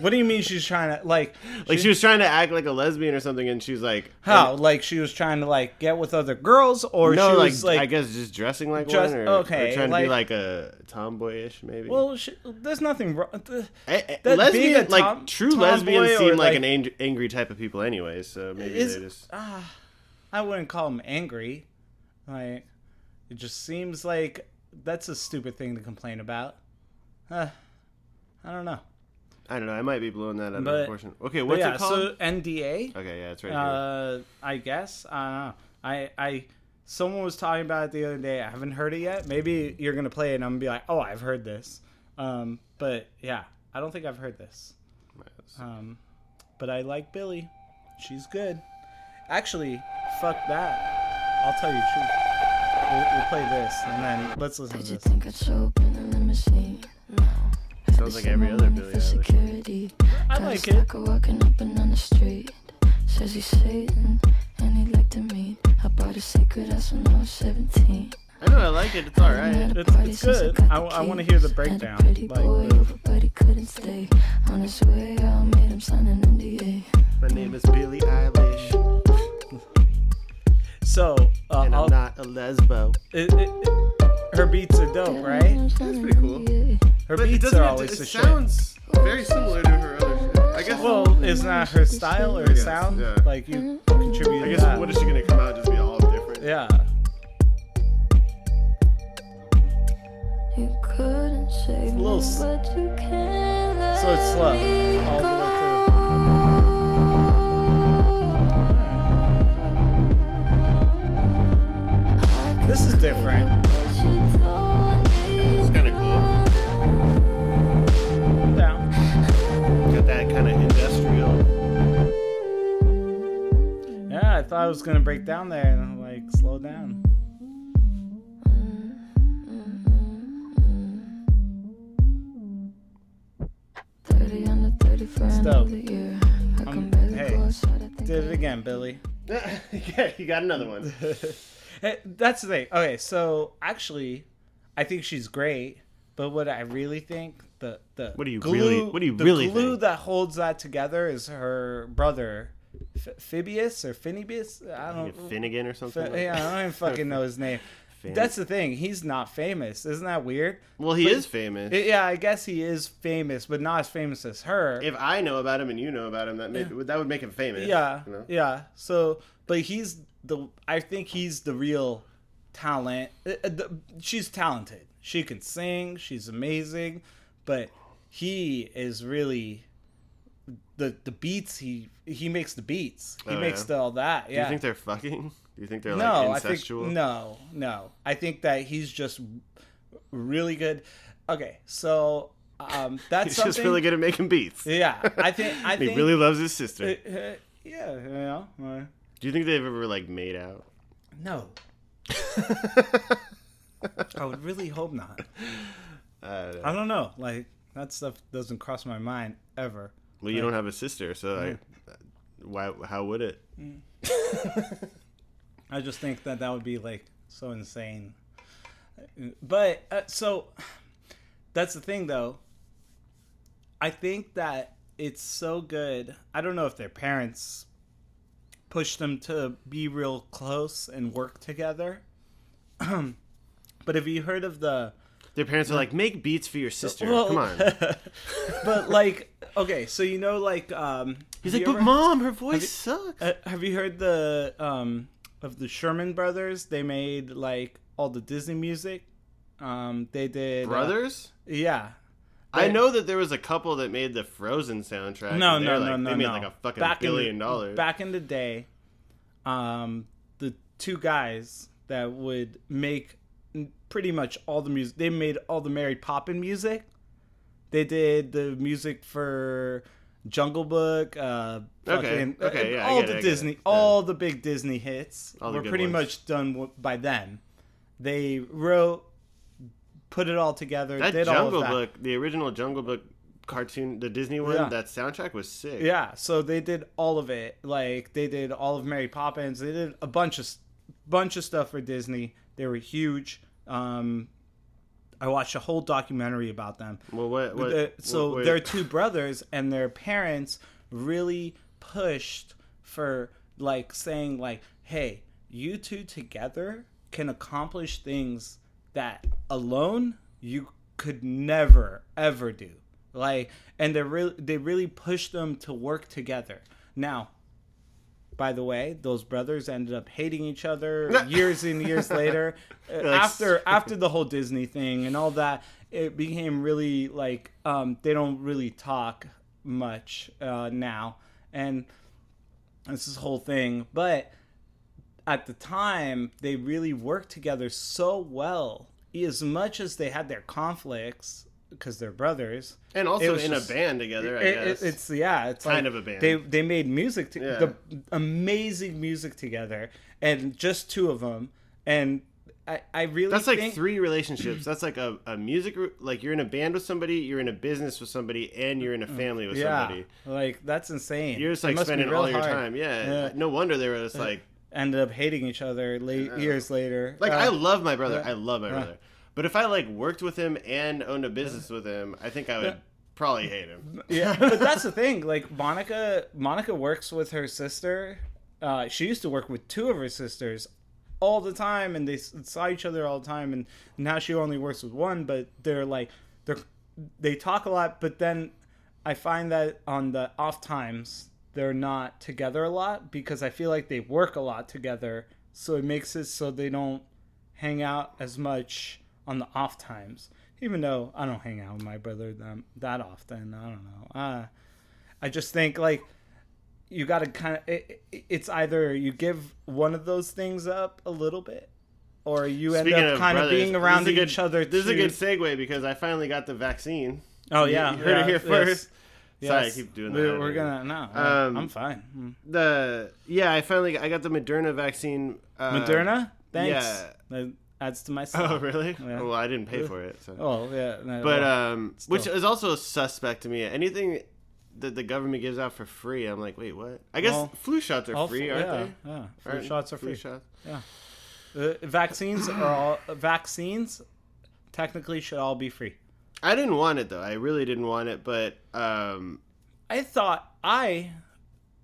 what do you mean she's trying to like Like she was trying to act like a lesbian or something, and she's like, how like she was trying to like get with other girls or no, she like, was like, I guess just dressing like Just- one, or, okay, or trying to be like a tomboyish, maybe. well she, there's nothing wrong eh, that lesbian, a like true lesbians, seem like, like- an ang- angry type of people, anyway. So maybe Is- they just ah, i wouldn't call them angry like it just seems like that's a stupid thing to complain about uh, i don't know I don't know. I might be blowing that out of proportion. Okay, what's yeah it called? so nda okay, yeah, it's right here. Uh, I guess I don't know. I I someone was talking about it the other day. I haven't heard it yet. Maybe you're gonna play it and I'm gonna be like, oh, I've heard this. Um, but yeah, I don't think I've heard this. Um, but I like Billie. She's good. Actually, fuck that. I'll tell you the truth. We'll, we'll play this and then let's listen Did to you this. Sounds like every other Billie For Eilish. security. I Got a like it. walking up and down the street. Says he's Satan and he'd like to meet. I bought a secret house when I was 17. I know I like it. It's all right. It's- it's good. I- I wanna hear the breakdown, Had like boy the- over, but he couldn't stay. On his way out, made him sign an NDA. My name is Billie Eilish, So uh, and I'll, I'm not a lesbo. it, it, it- her beats are dope, right? That's pretty cool. Her But it beats are always it the shit. sounds very similar to her other shit. I guess. Well, isn't that her style or her guess, sound? yeah. Like you mm-hmm. contribute I guess that. what is she gonna come out just be all different? yeah. You couldn't save a little me, but you can't let So it's slow all the way go. This is different. I thought I was gonna break down there and like slow down. Thirty on the thirty first dope. of the year. I Um, hey, go outside, I think Did it again, Billie. yeah, you got another one. Hey, that's the thing. Okay, so actually, I think she's great. But what I really think the the What do you glue, really- what do you the really glue think? that holds that together is her brother, F- Phibius or Phinebius. I don't. Know. Finnegan or something. Fi- like yeah, I don't even fucking know his name. That's the thing. He's not famous. Isn't that weird? Well, he But- is famous. Yeah, I guess he is famous, but not as famous as her. if I know about him and you know about him, that may, that would make him famous. yeah, you know? yeah. So, but he's the. I think he's the real talent. Uh, uh, She's talented. She can sing. She's amazing, but he is really the the beats. He he makes the beats. He Oh, makes yeah? the, all that. Do you think they're fucking? Do you think they're no, like I think incestual? no, no. I think that he's just really good. Okay, so um, that's He's something. just really good at making beats. Yeah, I think I he think really loves his sister. uh, uh, yeah, you know, uh, Do you think they've ever like made out? no. I would really hope not. Uh, I don't know. Like that stuff doesn't cross my mind ever. Well, you don't have a sister, so like, why? How would it? I just think that that would be like so insane. But uh, so that's the thing though. I think that it's so good. I don't know if their parents pushed them to be real close and work together. but have you heard of the Their parents are like, make beats for your sister. Well- Come on. but like okay, so you know like um He's like, but ever- mom, her voice sucks. Uh, have you heard the um of the Sherman brothers? They made like all the Disney music. Um, they did uh, Brothers? yeah. I know that there was a couple that made the Frozen soundtrack. No, no, they're no, like, no, They made no. like a fucking Back in the- billion dollars. Back in the day, um, the two guys that would make pretty much all the music. They made all the Mary Poppin music. They did the music for Jungle Book. Uh, Okay, fucking- okay, yeah, all get it, the Disney, it. all the big Disney hits All were pretty ones. much done w- by then. They wrote, put it all together. that did all Jungle that. Book, the original Jungle Book cartoon, the Disney one, Yeah. that soundtrack was sick. Yeah, so they did all of it. Like they did all of Mary Poppins. They did a bunch of bunch of stuff for Disney. They were huge. Um, I watched a whole documentary about them. Well, Uh, so wait. they're two brothers, and their parents really pushed for like saying like, "Hey, you two together can accomplish things that alone you could never ever do." Like, and they really they really pushed them to work together. Now, by the way, those brothers ended up hating each other years and years later. Uh, like, after after the whole Disney thing and all that, it became really like um, they don't really talk much uh, now, and it's this whole thing. But at the time, they really worked together so well. As much as they had their conflicts because they're brothers, and also in just- a band together. I it- it- guess it's yeah, it's Kind like of a band. They they made music, to, Yeah. the amazing music together, and just two of them, and I I really That's like think, three relationships. That's like a, a music like you're in a band with somebody, you're in a business with somebody, and you're in a family with yeah, somebody. like that's insane. You're just like spending all your hard. time. Yeah. Yeah. No wonder they were just like Ended up hating each other late years later. like Uh, I love my brother. I love my Yeah. brother. But if I like worked with him and owned a business with him, I think I would probably hate him. yeah, but that's the thing. Like Monica, Monica works with her sister. Uh, she used to work with two of her sisters all the time, and they saw each other all the time. And now she only works with one, but they're like they're they talk a lot. But then I find that on the off times they're not together a lot because I feel like they work a lot together. So it makes it so they don't hang out as much on the off times. Even though I don't hang out with my brother that, that often, I don't know. Uh, I just think like you got to kind of. It, it- it's either you give one of those things up a little bit, or you end up of kind of being around this is a each good- other. This is a good segue because I finally got the vaccine. Oh yeah, you heard it yeah, here yes, first. Sorry, I keep doing We're, that. we're gonna no. Um, I'm fine. Mm. The yeah, I finally I got the Moderna vaccine. Uh, Moderna, thanks. yeah. Adds to my. Oh really? Yeah. Well, I didn't pay for it. So. Oh yeah, no, but well, um, which is also suspect to me. Anything that the government gives out for free, I'm like, wait, what? I guess Well, flu shots are free, aren't yeah, they? Yeah, flu Aren't shots are free. shots? Uh, vaccines are all vaccines. Technically, should all be free. I didn't want it though. I really didn't want it, but um, I thought I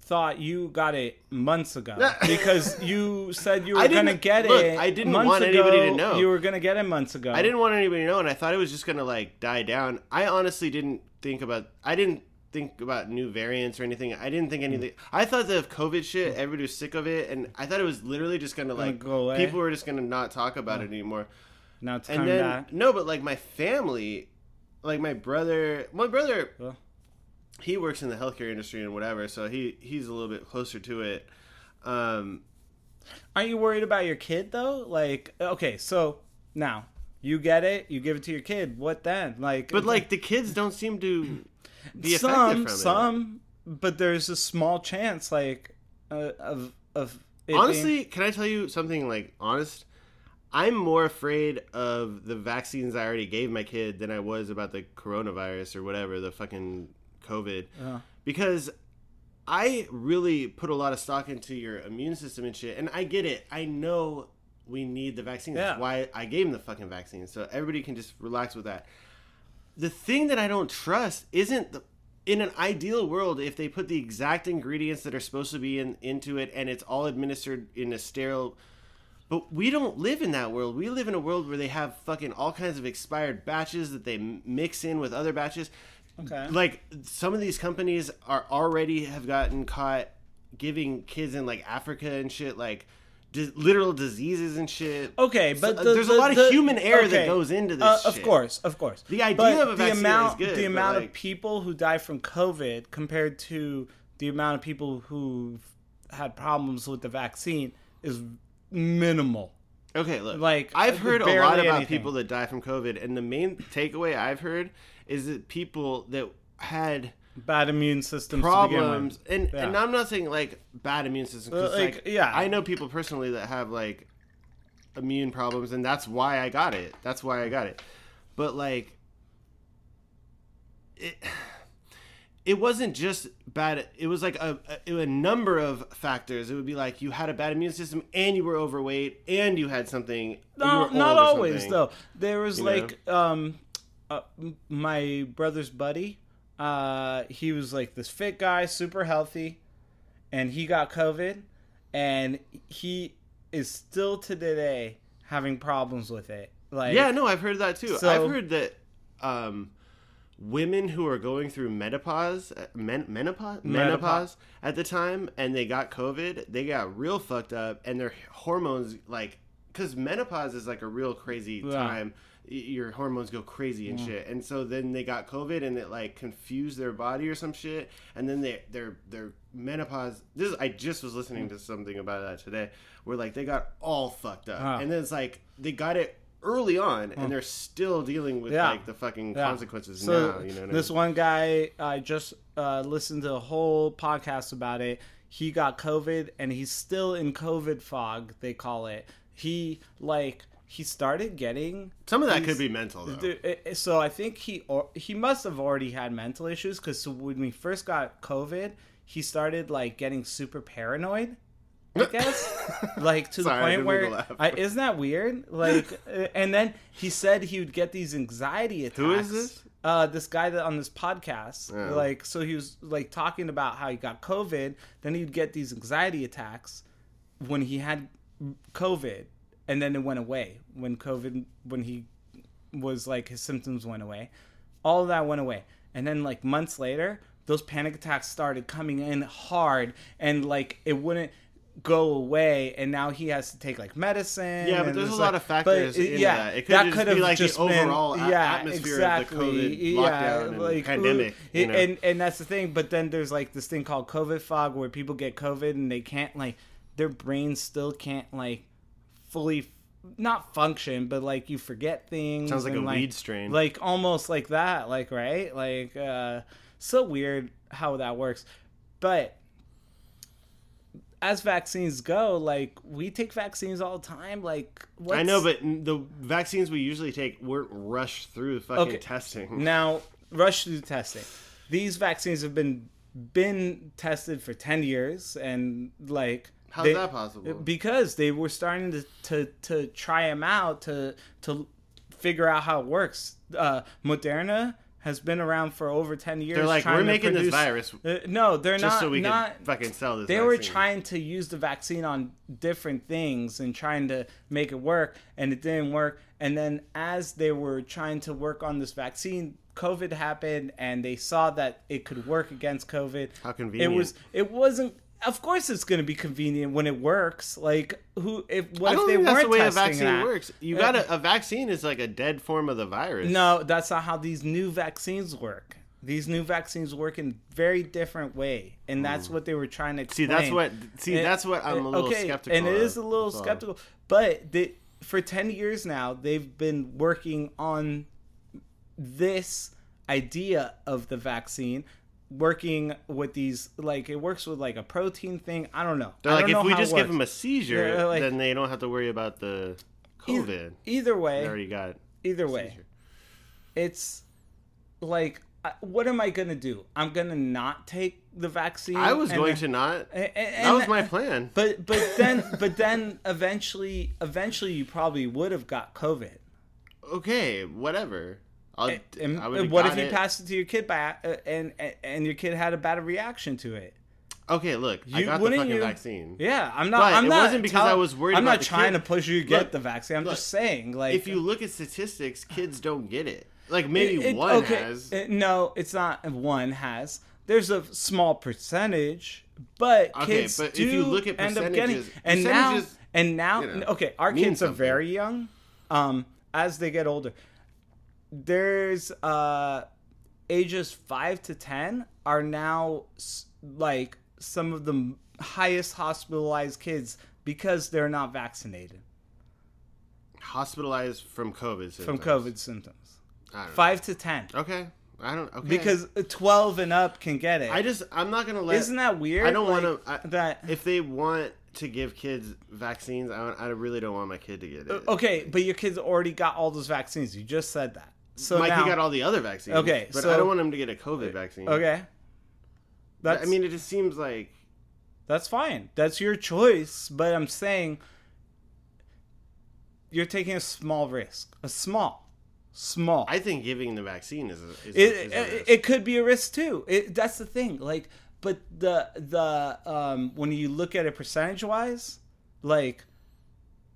thought you got it months ago because you said you were gonna get look, it. I didn't want ago, anybody to know. You were gonna get it months ago. I didn't want anybody to know, and I thought it was just gonna like die down. I honestly didn't think about. I didn't think about new variants or anything. I didn't think anything. Mm. I thought the COVID shit, mm. everybody was sick of it, and I thought it was literally just gonna like go away? people were just gonna not talk about it mm. anymore. Now it's And then back. no, but like my family, like my brother, my brother, Well. He works in the healthcare industry and whatever, so he he's a little bit closer to it. Um, Aren't you worried about your kid though? Like, okay, so now you get it, you give it to your kid. What then? Like, but like the kids don't seem to be some, affected from it. some, but there's a small chance, like, uh, of of it being- Honestly, can I tell you something like honest? I'm more afraid of the vaccines I already gave my kid than I was about the coronavirus or whatever, the fucking COVID. Yeah. Because I really put a lot of stock into your immune system and shit. And I get it. I know we need the vaccine. That's Yeah. why I gave him the fucking vaccine. So everybody can just relax with that. The thing that I don't trust isn't the in an ideal world if they put the exact ingredients that are supposed to be in into it and it's all administered in a sterile but we don't live in that world. We live in a world where they have fucking all kinds of expired batches that they mix in with other batches. Okay. Like some of these companies are already have gotten caught giving kids in like Africa and shit like di- literal diseases and shit. Okay, but So, the- there's the- a lot the- of human error that goes into this. Uh, of course, of course. The idea But of a vaccine is amount, good, the amount like- of people who die from COVID compared to the amount of people who've had problems with the vaccine is minimal. Okay, look. Like, I've heard a lot about anything. people that die from COVID, and the main takeaway I've heard is that people that had Bad immune systems to begin with. problems, and Yeah. and I'm not saying like bad immune system. 'cause, Uh, like, like, yeah. I know people personally that have like immune problems, and that's why I got it. That's why I got it. But like, it. It wasn't just bad. It was like a, a, a number of factors. It would be like you had a bad immune system, and you were overweight, and you had something. No, not always something. though. There was You know? like um, uh, my brother's buddy. Uh, he was like this fit guy, super healthy, and he got COVID, and he is still to today having problems with it. Like, Yeah, no, I've heard that too. So- I've heard that um, women who are going through menopause, uh, men, menopause, menopause at the time, and they got COVID, they got real fucked up, and their hormones like, because menopause is like a real crazy Yeah. time. Your hormones go crazy and shit, and so then they got COVID, and it like confused their body or some shit, and then they their their menopause. This is, I just was listening to something about that today, where like they got all fucked up, Huh. and then it's like they got it early on, and they're still dealing with Yeah. like the fucking Yeah. consequences So now. You know what I this mean? one guy, I just uh, listened to a whole podcast about it. He got COVID, and he's still in COVID fog. They call it. He like he started getting Some of that these- could be mental though. It- it- so I think he or he must have already had mental issues because when we first got COVID, he started like getting super paranoid. I guess, like to Sorry, the point where. I, isn't that weird? Like, uh, and then he said he would get these anxiety attacks. Who is this? Uh, this guy that on this podcast, Oh. like, so he was like talking about how he got COVID. Then he'd get these anxiety attacks when he had COVID, and then it went away when COVID when he was like his symptoms went away. All of that went away, and then like months later, those panic attacks started coming in hard, and like it wouldn't go away and now he has to take like medicine Yeah, but there's a it's lot of factors but, into yeah, that. It could just could be like the just been- overall a- atmosphere of the COVID lockdown and pandemic, you know? and and that's the thing. But then there's like this thing called COVID fog where people get COVID and they can't like their brains still can't like fully not function, but like you forget things. Sounds like a weed strain. Like almost like that, like right, like uh so weird how that works. But as vaccines go, like we take vaccines all the time. Like what's, I know, but the vaccines we usually take weren't rushed through fucking Okay. testing. now rush through testing. These vaccines have been been tested for ten years, and like How's they- that possible? Because they were starting to to, to try them out to to figure out how it works. Uh, Moderna has been around for over 10 years. They're like, we're making this virus Uh, no, they're just not. so we not, can fucking sell this. they were trying to use the vaccine on different things and trying to make it work and it didn't work and then as they were trying to work on this vaccine covid happened and they saw that it could work against covid How convenient. it was it wasn't of course it's going to be convenient when it works like who if what if they weren't that's the way a vaccine that? works. You Uh, got a vaccine is like a dead form of the virus. no, that's not how these new vaccines work. These new vaccines work in very different way, and that's what they were trying to Hmm. See, that's what. See, And- that's what I'm a little okay, skeptical. and it is a little all. skeptical. But they, for ten years now, they've been working on this idea of the vaccine, working with these like it works with like a protein thing. I don't know. They're I like, if we just give them a seizure, like- then they don't have to worry about the COVID. either way, They already got. either way, seizure. it's like what am I gonna do? I'm gonna not take the vaccine. I was going to not. and- and- that was my plan. But but then but then eventually eventually you probably would have got COVID. Okay, whatever. And I what if you it. passed it to your kid by uh, and and- and your kid had a bad reaction to it? Okay, look, I You- got the fucking you- vaccine. Yeah, I'm not. But I'm it not. wasn't because tell- I was worried I'm not trying kid. to push you to get Look, the vaccine. I'm look, just saying, like, if you look at statistics, kids don't get it. Like maybe it- it- one okay, has. no, it's not. One has. There's a small percentage, but Okay, kids but if do you look at end up getting. percentages- And now, and now, you know, okay, our kids are something. very young. Um, as they get older, there's uh, ages five to ten are now like some of the highest hospitalized kids because they're not vaccinated hospitalized from COVID. from symptoms. COVID symptoms. I don't know. Five to ten. Okay, I don't. Okay. because 12 and up can get it. I just I'm not gonna let. Isn't that weird? I don't Like, want to. that. If they want to give kids vaccines, I, I really don't want my kid to get it. Okay, but your kids already got all those vaccines. You just said that. So now, got all the other vaccines. Okay, but so- I don't want him to get a COVID vaccine. okay. That's, I mean, it just seems like that's fine. That's your choice. But I'm saying you're taking a small risk. A small, small. I think giving the vaccine is a, is, it, a, is a it, risk. it could be a risk too. It, that's the thing. Like, but the the um when you look at it percentage wise, like,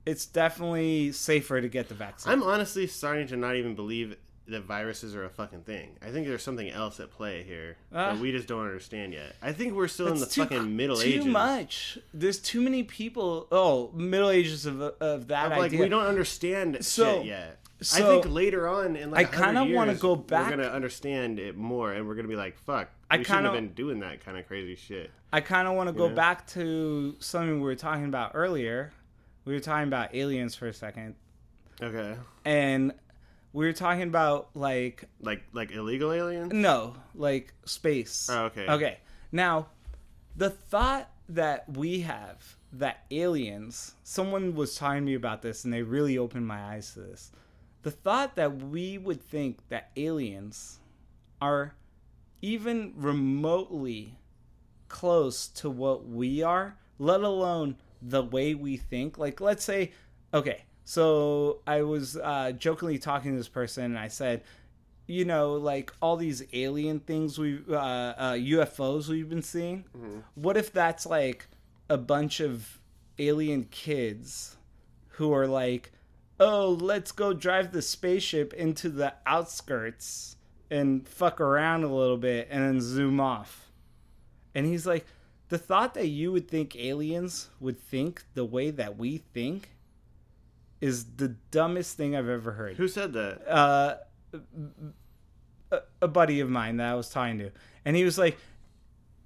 it's definitely safer to get the vaccine. I'm honestly starting to not even believe that viruses are a fucking thing. I think there's something else at play here Ah. that we just don't understand yet. I think we're still in the too, fucking Middle too Ages. Too much. There's too many people. Oh, Middle Ages of of that Of, like idea. we don't understand So- shit yet. I think later on in like I kinda wanna go back- We're gonna understand it more, and we're gonna be like, "Fuck, I we shouldn't have been doing that kind of crazy shit." I kind of want to go Yeah. back to something we were talking about earlier. We were talking about aliens for a second, Okay, and we were talking about like like like illegal aliens. no, like space. Oh, okay. Okay. Now, the thought that we have that aliens, someone was telling me about this and they really opened my eyes to this. The thought that we would think that aliens are even remotely close to what we are, let alone the way we think. Like, let's say, okay, so I was uh, jokingly talking to this person and I said, you know, like all these alien things we uh, uh, UFOs we've been seeing. What if that's like a bunch of alien kids who are like, "Oh, let's go drive the spaceship into the outskirts and fuck around a little bit and then zoom off." And he's like, "The thought that you would think aliens would think the way that we think is the dumbest thing I've ever heard." Who said that? uh, a, a buddy of mine that I was talking to, and he was like,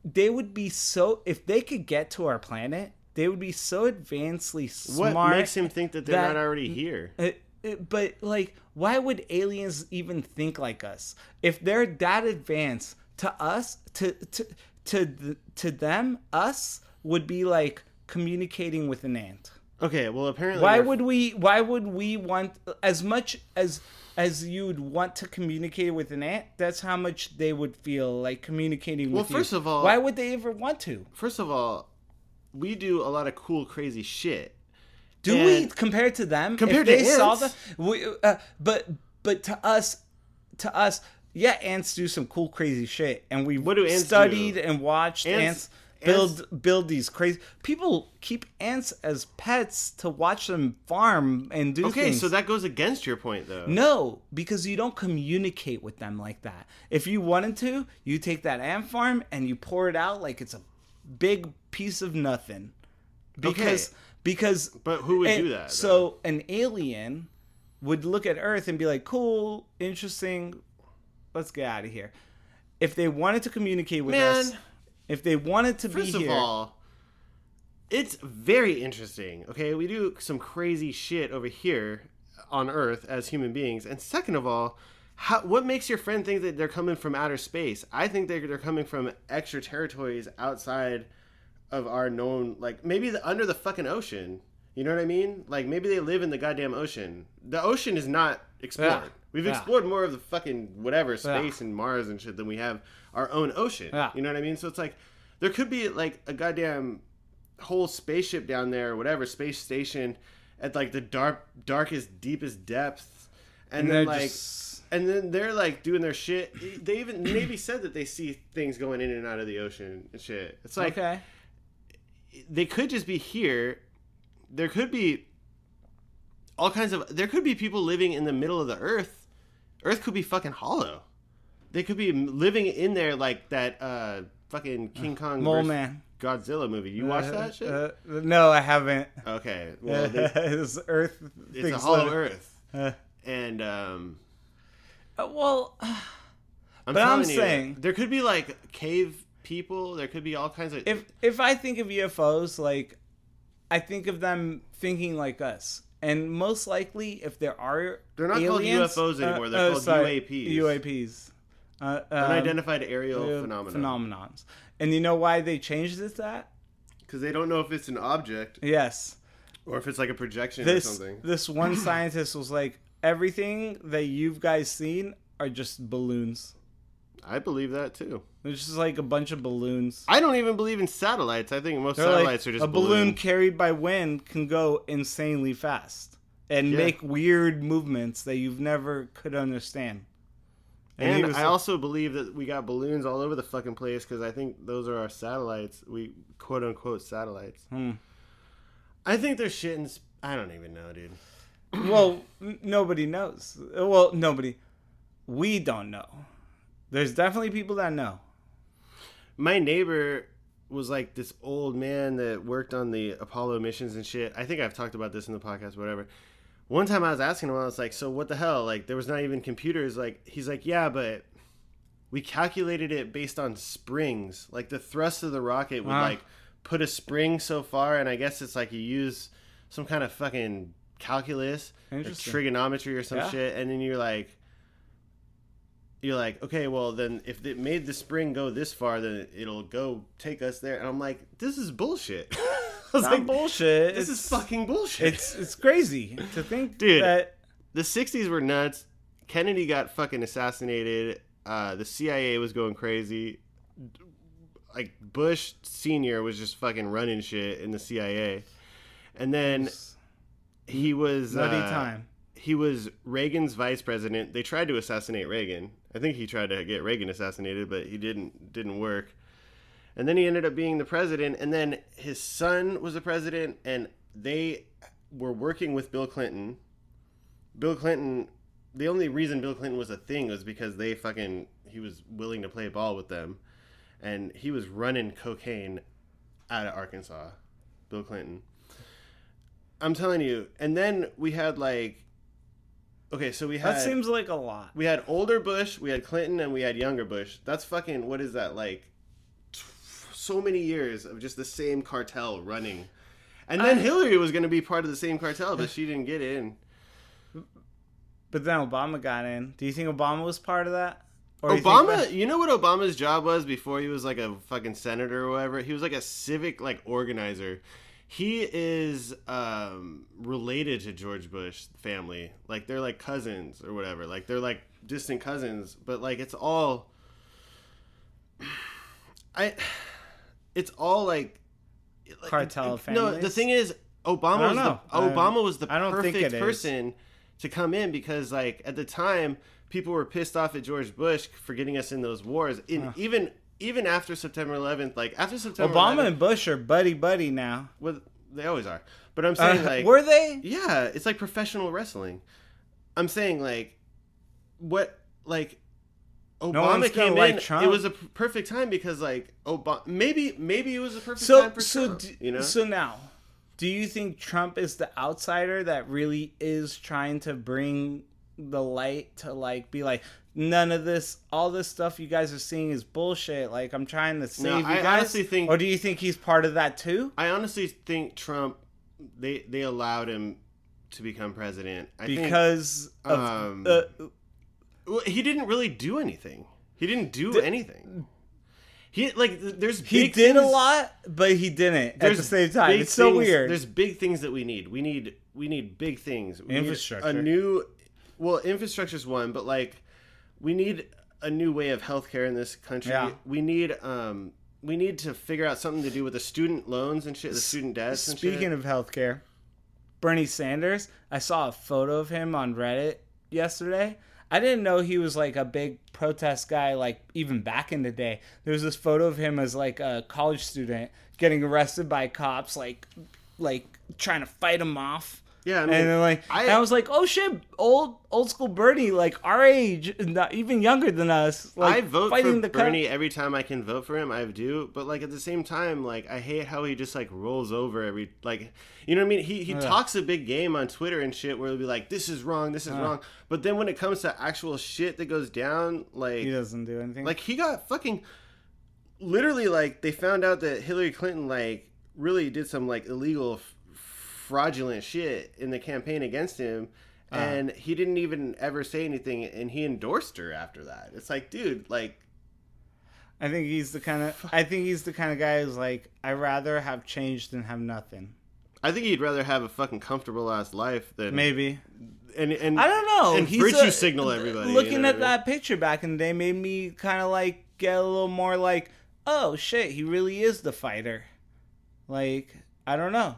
they would be so if they could get to our planet, they would be so advancedly smart." What makes him think that they're that- not already here? It- it- but like, why would aliens even think like us if they're that advanced? To us, to to to to them, us would be like communicating with an ant Okay, well apparently. why would we why would we want as much as as you'd want to communicate with an ant that's how much they would feel like communicating Well, with you Well, first of all- why would they ever want to First of all, we do a lot of cool, crazy shit. do we compared to them Compared if to they saw ants? the we, uh, but but to us to us yeah, ants do some cool, crazy shit, and we What do ants studied do? and watched ants, Ants- build build these crazy. People keep ants as pets to watch them farm and do Okay, things. so that goes against your point, though. No, because you don't communicate with them like that. If you wanted to, you take that ant farm and you pour it out like it's a big piece of nothing. Because Okay. because But who would and do that? though? So an alien would look at Earth and be like, "Cool, interesting. Let's get out of here." If they wanted to communicate with us, Man. If they wanted to First be of all, it's very interesting. Okay, we do some crazy shit over here on Earth as human beings, and second of all, how, what makes your friend think that they're coming from outer space? I think they're they're coming from extra territories outside of our known, like maybe the, under the fucking ocean. You know what I mean? Like maybe they live in the goddamn ocean. The ocean is not explored. Yeah. We've Yeah. explored more of the fucking whatever space and Mars and shit than we have our own ocean. Yeah. You know what I mean? So it's like there could be like a goddamn whole spaceship down there or whatever space station at like the dark darkest deepest depths and, and then like just and then they're like doing their shit they even maybe said that they see things going in and out of the ocean and shit it's like okay. they could just be here there could be all kinds of there could be people living in the middle of the earth earth could be fucking hollow they could be living in there like that uh fucking king kong Mole versus Man. godzilla movie you watch that shit Uh, no, I haven't. okay well they, it's Earth. it's a things hollow living- earth Uh, and um uh, well, I'm But I'm telling you, saying- there could be like cave people. There could be all kinds of. if if I think of UFOs, like I think of them thinking like us, and most likely, if there are They're not called aliens- UFOs anymore, they're called UAPs. UAPs. Uh, um, unidentified aerial uh, phenomena, phenomenons. And you know why they changed it to that? because they don't know if it's an object Yes. or if it's like a projection or something. this one scientist was like, everything that you've guys seen are just balloons. I believe that too. It's just like a bunch of balloons. I don't even believe in satellites. I think most They're satellites like are just a balloon balloons. carried by wind can go insanely fast and Yeah. make weird movements that you've never could understand. He And I like- also believe that we got balloons all over the fucking place because I think those are our satellites. We quote unquote satellites. Hmm. I think they're shit in. sp- I don't even know, dude. well, n- nobody knows. Well, nobody. We don't know. There's definitely people that know. my neighbor was like this old man that worked on the Apollo missions and shit. I think I've talked about this in the podcast, whatever. One time I was asking him, I was like, "So what the hell? Like, there was not even computers." Like, he's like, "Yeah, but we calculated it based on springs. Like, the thrust of the rocket would like put a spring so far, and I guess it's like you use some kind of fucking calculus or trigonometry or some Yeah. shit, and then you're like." you're like, okay, well then if it made the spring go this far, then it'll go take us there. And I'm like, this is bullshit. I was Not like, bullshit. this it's, is fucking bullshit. It's it's crazy to think Dude. that the '60s were nuts. Kennedy got fucking assassinated. Uh, the CIA was going crazy. Like Bush Senior was just fucking running shit in the CIA, and then he was nutty uh, time. he was Reagan's vice president. They tried to assassinate Reagan. I think he tried to get Reagan assassinated, but he didn't didn't work. And then he ended up being the president and then his son was the president and they were working with Bill Clinton. Bill Clinton the only reason Bill Clinton was a thing was because they fucking he was willing to play ball with them and he was running cocaine out of Arkansas. Bill Clinton. I'm telling you. And then we had like Okay, so we had That seems like a lot. we had older Bush, we had Clinton, and we had younger Bush. That's fucking what is that like? So many years of just the same cartel running, and then I- Hillary was going to be part of the same cartel, but she didn't get in. But then Obama got in. Do you think Obama was part of that? Or you Obama, that- you know what Obama's job was before he was like a fucking senator or whatever? He was like a civic like organizer. He is um, related to George Bush family. Like they're like cousins or whatever. Like they're like distant cousins, but like it's all I it's all like like- Cartel No, the thing is Obama was know. the Obama was the perfect it is. person to come in because like at the time people were pissed off at George Bush for getting us in those wars. In even even after September 11th, like after September Obama 11th, and Bush are buddy buddy now. well, they always are. But I'm saying Uh, like were they? yeah, it's like professional wrestling. I'm saying like what like Obama came like in. Trump. It was a perfect time because like Obama maybe maybe it was a perfect So time for so Trump, d- you know. so now, do you think Trump is the outsider that really is trying to bring the light to like be like none of this all this stuff you guys are seeing is bullshit like i'm trying to save No, you I guys honestly think- or do you think he's part of that too I honestly think Trump they they allowed him to become president I think- because of um, uh, well, he didn't really do anything. He didn't do anything. He like th- there's he big did a lot but he didn't at the same time big it's so things- weird There's big things that we need. We need we need big things. We need Infrastructure. a new well, infrastructure's one, but like we need a new way of healthcare in this country. Yeah. We need um we need to figure out something to do with the student loans and shit, the student debts and Speaking of healthcare, Bernie Sanders, I saw a photo of him on Reddit yesterday. I didn't know he was like a big protest guy, like even back in the day. There was this photo of him as like a college student getting arrested by cops, like like trying to fight him off. Yeah, I mean, and then like I- and I was like, oh shit, old old school Bernie, like our age, not even younger than us. Like I vote for fighting the co- Bernie every time I can vote for him. I do, but like at the same time, like I hate how he just like rolls over every like you know what I mean. He he talks a big game on Twitter and shit where he'll be like, "This is wrong, this is wrong," but then when it comes to actual shit that goes down, like He doesn't do anything. like he got fucking literally like they found out that Hillary Clinton like really did some like illegal fraudulent shit in the campaign against him uh-huh. and he didn't even ever say anything and he endorsed her after that it's like dude like I think he's the kind of I think he's the kind of guy who's like I rather have change than have nothing. I think he'd rather have a fucking comfortable ass life than Maybe and and I don't know. and He's virtue a- signal everybody. you Looking know at I mean? that picture back in the day made me kind of like get a little more like, oh shit, he really is the fighter. Like I don't know.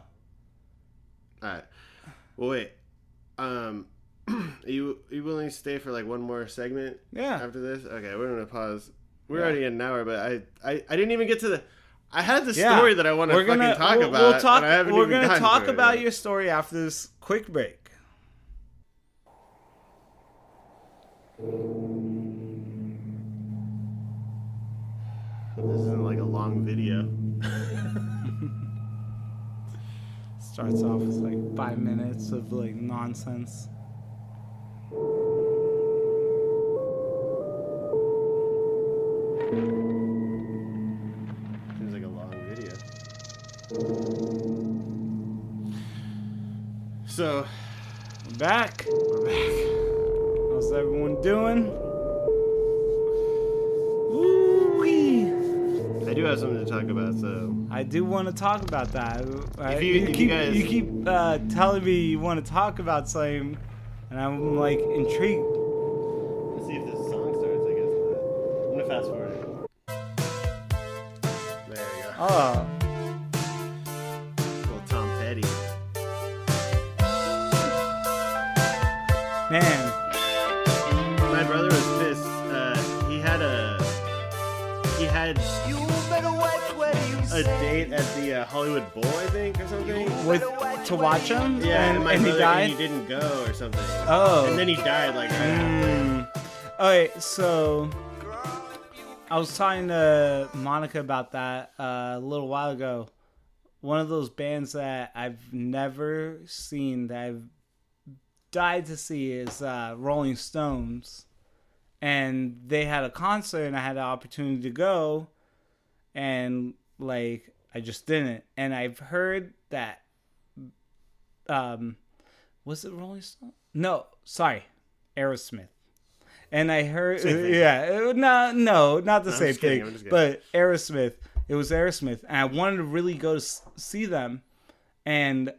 All right. Well, wait. Um, are you are you willing to stay for like one more segment? Yeah. After this, okay, we're gonna pause. We're already at an hour, but I, I I didn't even get to the. I had the Yeah. story that I want to fucking gonna talk we'll, about. we'll talk. and I haven't We're gonna talk to about your story after this quick break. This isn't like a long video. Starts off with like five minutes of like nonsense. Seems like a long video. So We're back. we're back. How's everyone doing? Woo-wee. I do have something to talk about. So do want to talk about that. Right? you- if you keep, guys- you keep uh, telling me you want to talk about something, and I'm like intrigued. To watch him, Yeah, and, my and he died. he didn't go or something. Oh. and then he died like right after. Mm. All right, so I was talking to Monica about that uh, a little while ago. One of those bands that I've never seen that I've died to see is uh, Rolling Stones, and they had a concert, and I had the opportunity to go, and like I just didn't. And I've heard that um was it Rolling Stone? No, sorry, Aerosmith. And I heard, yeah, no, no, not the I'm same just kidding, I'm thing, kidding. but Aerosmith. It was Aerosmith, and I wanted to really go to see them, and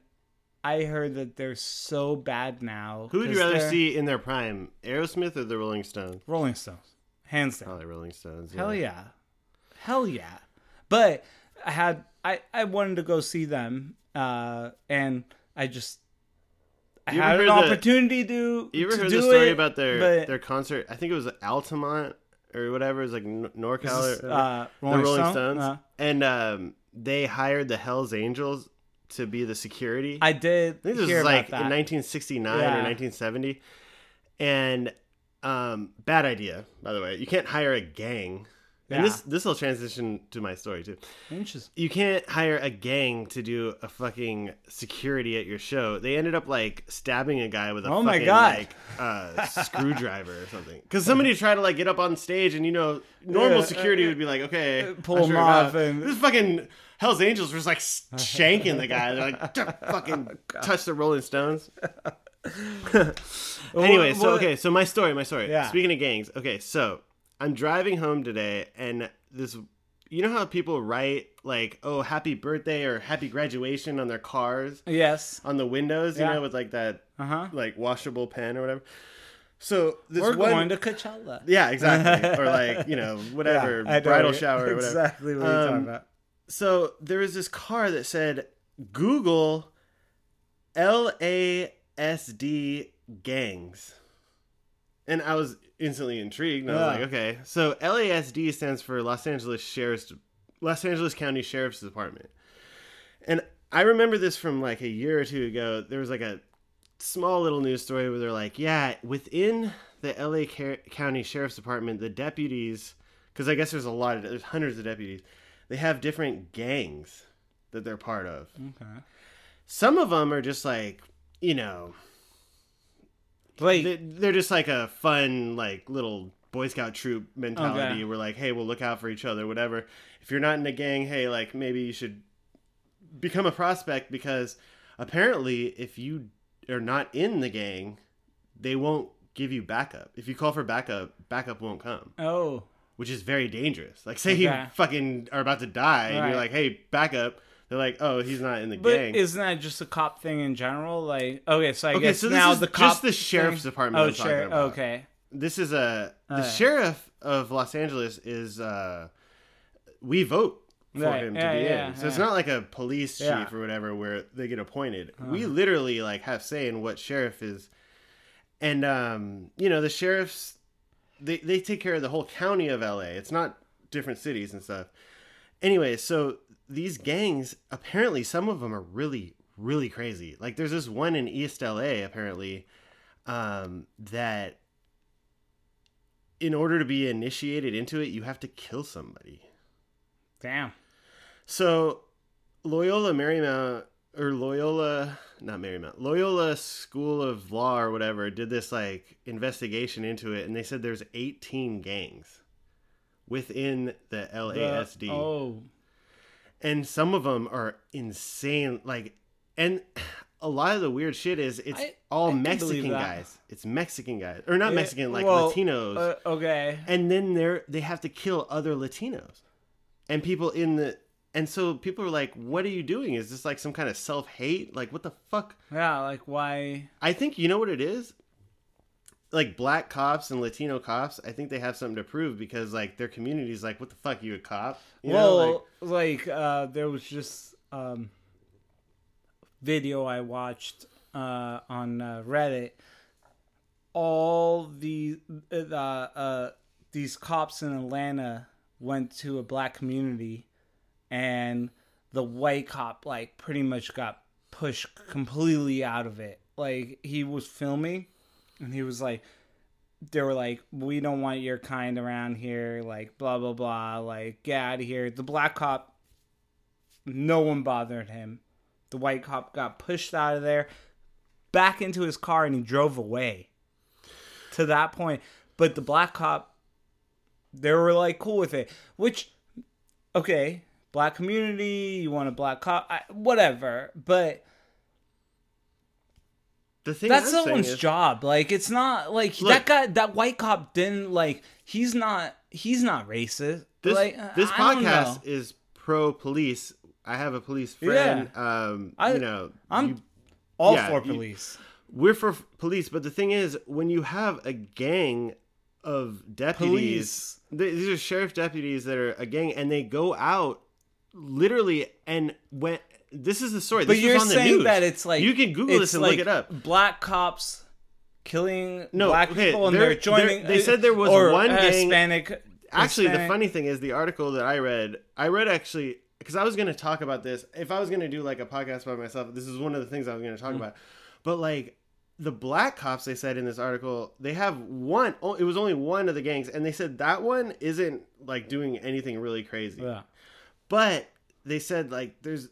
I heard that they're so bad now. Who would you rather see in their prime, Aerosmith or the Rolling Stones? Rolling Stones, hands down. Probably Rolling Stones. Hell yeah. Hell yeah. But I had I, I wanted to go see them uh and I just I had an the- opportunity to. You ever to heard do the story it, about their but their concert? I think it was Altamont or whatever. It was like NorCal this or uh, the Rolling Stone? Stones, Uh, and um, they hired the Hell's Angels to be the security. I did I think this was like in that. 1969 or 1970, and um, bad idea by the way. You can't hire a gang. And this this will transition to my story too. Interesting. You can't hire a gang to do a fucking security at your show. They ended up like stabbing a guy with a Oh my God. like uh, screwdriver or something. Because somebody tried to like get up on stage, and you know, normal Yeah, security uh, would be like, okay, pull usher him him off and- this fucking Hell's Angels was like shanking the guy. They're like, "Duh, fucking touch the Rolling Stones. anyway, so okay, so my story, my story. Yeah. Speaking of gangs, okay, so I'm driving home today, and this, you know how people write like, "Oh, happy birthday" or "Happy graduation" on their cars Yes. on the windows, you Yeah. know, with like that Uh huh. like washable pen or whatever. So this We're one, going to Coachella. yeah, exactly, or like you know whatever Yeah, bridal shower or whatever. Exactly what you're Um, talking about. So there was this car that said Google LASD gangs. And I was instantly intrigued. And I was Yeah. like, okay. So LASD stands for Los Angeles Sheriff's Los Angeles County Sheriff's Department. And I remember this from like a year or two ago. There was like a small little news story where they're like, yeah, within the LA Ca- County Sheriff's Department, the deputies, because I guess there's a lot of, there's hundreds of deputies, they have different gangs that they're part of. Okay. Some of them are just like, you know, Like, they- they're just like a fun, like little Boy Scout troop mentality. Okay. We're like, hey, we'll look out for each other, whatever. If you're not in a gang, hey, like maybe you should become a prospect because apparently, if you are not in the gang, they won't give you backup. If you call for backup, backup won't come, oh, which is very dangerous. Like, say you fucking are about to die, and you're like, hey, backup. They're like, oh, he's not in the but gang. isn't that just a cop thing in general? Like, okay, so I Okay, guess so now the just the sheriff's thing- department Oh, sheriff. Okay. this is a the Alright. sheriff of Los Angeles is uh we vote for Right, him to be yeah, in. So it's not like a police chief Yeah. Uh-huh. or whatever where they get appointed. We literally like have say in what sheriff is and um you know the sheriffs they they take care of the whole county of LA. It's not different cities and stuff. Anyway, so these gangs apparently some of them are really really crazy. Like there's this one in East LA apparently um that in order to be initiated into it, you have to kill somebody. Damn. So Loyola Marymount or Loyola not Marymount Loyola School of Law or whatever did this like investigation into it and they said there's 18 gangs within the The- LASD oh, and some of them are insane like and a lot of the weird shit is it's I- all I Mexican guys it's Mexican guys or not Mexican like well, Latinos uh, okay. and then they're they have to kill other Latinos and people in the and so people are like, "What are you doing? Is this like some kind of self hate? Like what the fuck?" Yeah, like why? I think you know what it is. Like black cops and Latino cops, I think they have something to prove because like their community's like, "What the fuck, you a cop?" You know, well, like, like, uh, there was just um, video I watched uh, on uh, Reddit. All the uh, uh, these cops in Atlanta went to a black community, and the white cop like pretty much got pushed completely out of it. Like he was filming, and he was like, they were like, "We don't want your kind around here." Like blah blah blah. Like get out of here. The black cop, no one bothered him. The white cop got pushed out of there, back into his car, and he drove away. To that point, but the black cop, they were like cool with it. Which, okay, black community, you want a black cop, I, whatever. But the thing that's I'm someone's is- job. Like it's not like Look. that guy. That white cop didn't like. He's not. He's not racist. This like, this I podcast is pro police. I have a police friend. Um, I- you know, I'm you- all yeah, for you- police. we're for police, but the thing is, when you have a gang of deputies, th- these are sheriff deputies that are a gang, and they go out literally and when This is the story. But this you're was on the saying that it's like you can Google this and like look it up. Black cops killing No, black okay, people, and they're- they're joining. they're- they said there was or one gang- Hispanic. Actually, the funny thing is the article that I read. I read actually because I was going to talk about this. If I was going to do like a podcast by myself, this is one of the things I was going to talk Mm. about. But like the black cops, they said in this article, they have one. oh, It was only one of the gangs, and they said that one isn't like doing anything really crazy. Yeah. But they said like there's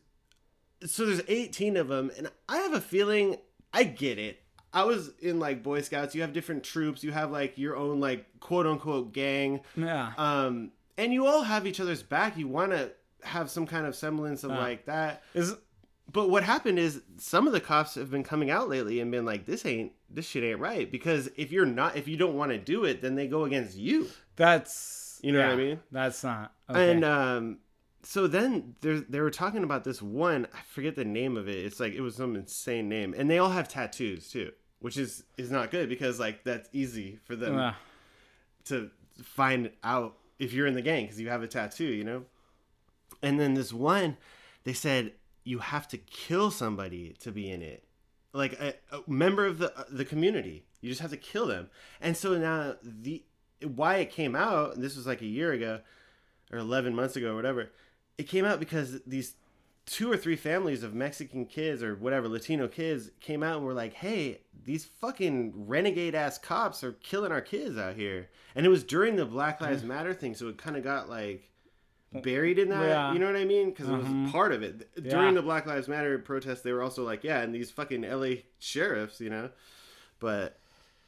so there's 18 of them and I have a feeling I get it. I was in like Boy Scouts, you have different troops, you have like your own like quote unquote gang. Yeah. Um and you all have each other's back. You want to have some kind of semblance of Yeah. like that. Is But what happened is some of the cops have been coming out lately and been like this ain't this shit ain't right because if you're not if you don't want to do it then they go against you. that's You know what I mean? That's not. Okay. And um, so then they were talking about this one. I forget the name of it. It's like it was some insane name, and they all have tattoos too, which is is not good because like that's easy for them Yeah. to find out if you're in the gang because you have a tattoo, you know. And then this one, they said you have to kill somebody to be in it, like a, a member of the the community. You just have to kill them. And so now the why it came out. This was like a year ago or 11 months ago or whatever. It came out because these two or three families of Mexican kids or whatever Latino kids came out and were like, "Hey, these fucking renegade ass cops are killing our kids out here." And it was during the Black Lives Matter thing, so it kind of got like buried in that. Yeah. You know what I mean? Because it Mhm. was part of it Yeah. during the Black Lives Matter protests. They were also like, "Yeah," and these fucking LA sheriffs, you know. But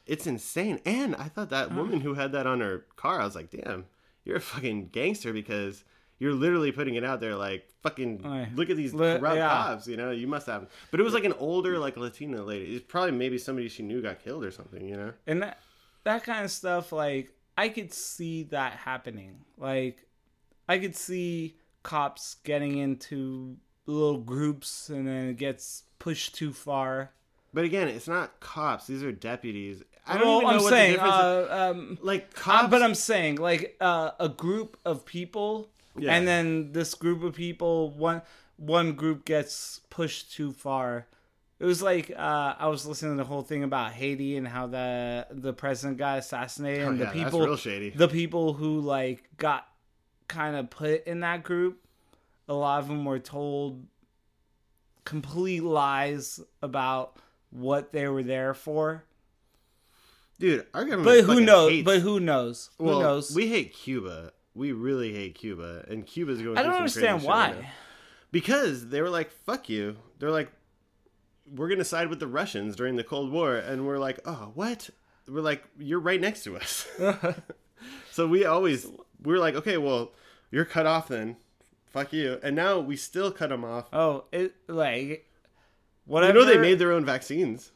it's insane. And I thought that woman who had that on her car, I was like, "Damn, you're a fucking gangster," because you're literally putting it out there like fucking Aye. look at these Li- corrupt yeah. cops you know you must have but it was like an older like latina lady. It's probably maybe somebody she knew got killed or something you know? And that that kind of stuff like i could see that happening. Like i could see cops getting into little groups and then it gets pushed too far. But again it's not cops. These are deputies. I don't Well, even know i'm what saying the difference is. uh, um like Uh, cops but I'm saying like uh, a group of people, Yeah. and then this group of people, one one group gets pushed too far. It was like uh, I was listening to the whole thing about Haiti and how the the president got assassinated, Oh, and yeah, the that's people, real shady. the people who like got kind of put in that group, a lot of them were told complete lies about what they were there for. dude our government But who knows? hates- But who knows? Who knows? we hate cuba we really hate cuba and cuba's going I don't understand why. right because they were like fuck you they're like we're gonna side with the russians during the cold war and we're like oh what we're like you're right next to us so we always we were like okay well you're cut off then fuck you and now we still cut them off Oh, it like whatever. you know they made their own vaccines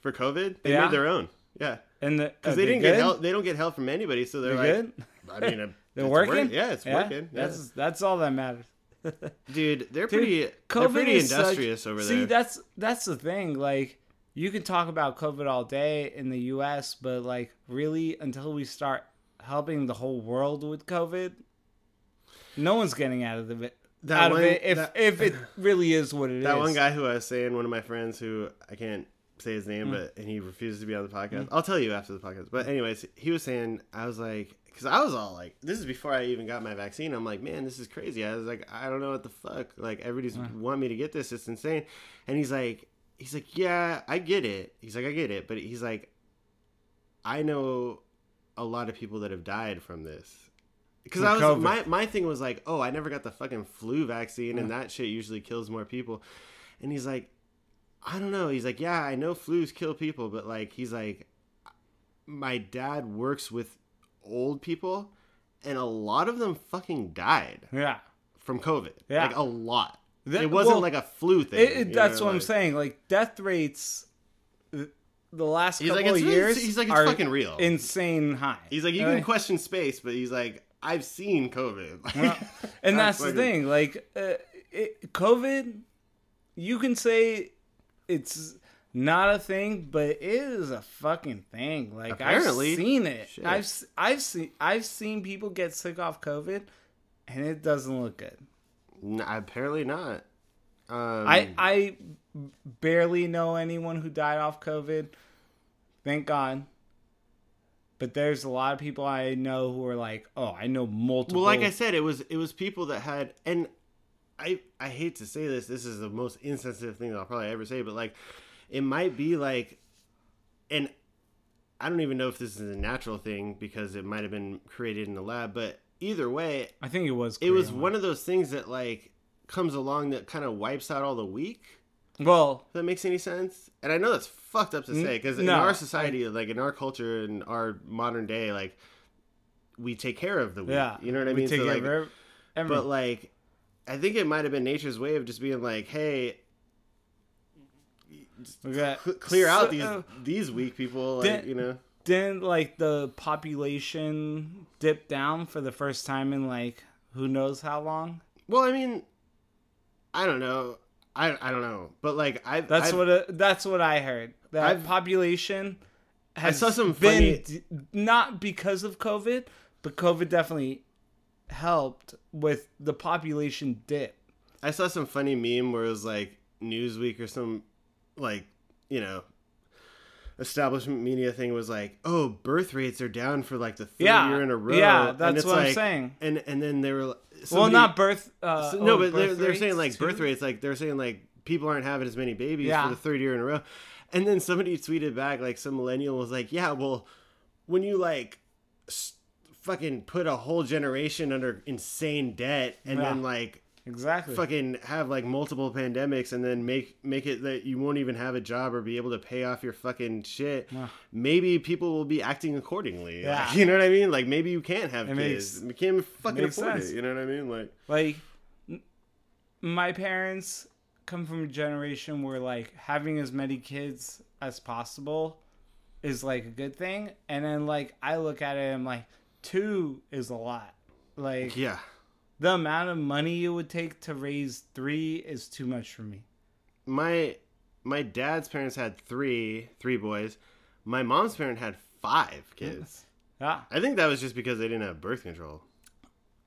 for covid they Yeah? made their own yeah and the, because oh, are they didn't good? get help they don't get help from anybody so they're, They're like good. i mean They're it's working. work- yeah it's working yeah. That's that's all that matters. dude they're Dude, pretty they're pretty is such- industrious over there. See, that's that's the thing. Like, you can talk about COVID all day in the U.S., but like, really, until we start helping the whole world with COVID, no one's getting out of it. That out one- of it if that- if it really is what it is. That one guy who I was saying, one of my friends who I can't say his Mm. name, but and he refuses to be on the podcast. I'll tell you after the podcast. But anyways, he was saying I was like, because I was all like, this is before I even got my vaccine. I'm like, man, this is crazy. I was like, I don't know what the fuck. Like everybody's want me to get this. It's insane. And he's like, he's like, yeah, I get it. He's like, I get it, but he's like, I know a lot of people that have died from this. Because I was COVID. my my thing was like, oh, I never got the fucking flu vaccine, and that shit usually kills more people. And he's like, I don't know. He's like, yeah, I know flus kill people, but like, he's like, my dad works with old people, and a lot of them fucking died Yeah. from COVID. Yeah. like a lot. That- it wasn't well, like a flu thing. It, it- that's know, what I'm saying. Like death rates, the last couple like, of years, he's like, it's are fucking real. insane high. He's like, you can question space, but he's like, I've seen COVID. Well, and that's the thing. Like, uh, it, COVID, you can say it's not a thing, but it is a fucking thing. Like, Apparently. I've seen it. Shit. I've I've seen I've seen people get sick off COVID, and it doesn't look good. N- apparently not. Um, I I barely know anyone who died off COVID. Thank God. But there's a lot of people I know who are like, oh, I know multiple. well, like I said, it was it was people that had, and I I hate to say this. This is the most insensitive thing I'll probably ever say, but like, it might be like, and I don't even know if this is a natural thing because it might have been created in the lab, but either way, I think it was. it was one of those things that like comes along that kind of wipes out all the weak. Well, If that makes any sense. And I know that's fucked up to say because in our society, like in our culture, in our modern day, like we take care of the weak. yeah. you know what I we mean. Take So, care like, of every- every- but like, I think it might have been nature's way of just being like, hey. we got- cl- Clear out these uh, these weak people, like you know. didn't like the population dip down for the first time in like who knows how long? Well, I mean, I don't know, I, I don't know, but like I That's what it, that's what I heard. That I've- population has saw some been funny- d- not because of COVID, but COVID definitely helped with the population dip. I saw some funny meme where it was like Newsweek or some like you know establishment media thing was like, oh, birth rates are down for like the third Yeah. year in a row. Yeah, And that's what I'm saying. And and then they were well, somebody- not birth. Uh, so- no, oh, but they're, they're saying like birth rates, like they're saying like people aren't having as many babies Yeah. for the third year in a row. And then somebody tweeted back, like some millennial was like, yeah, well, when you like s- fucking put a whole generation under insane debt and Yeah. then like Exactly. fucking have like multiple pandemics and then make make it that you won't even have a job or be able to pay off your fucking shit maybe people will be acting accordingly Yeah. Like, you know what i mean like maybe you can't have It kids makes- you can't fucking afford sense. it you know what i mean like like my parents come from a generation where like having as many kids as possible is like a good thing and then like i look at it and i'm like two is a lot. Like yeah. the amount of money it would take to raise three is too much for me. My my dad's parents had three three boys. My mom's parent had five kids. Yeah i think that was just because they didn't have birth control.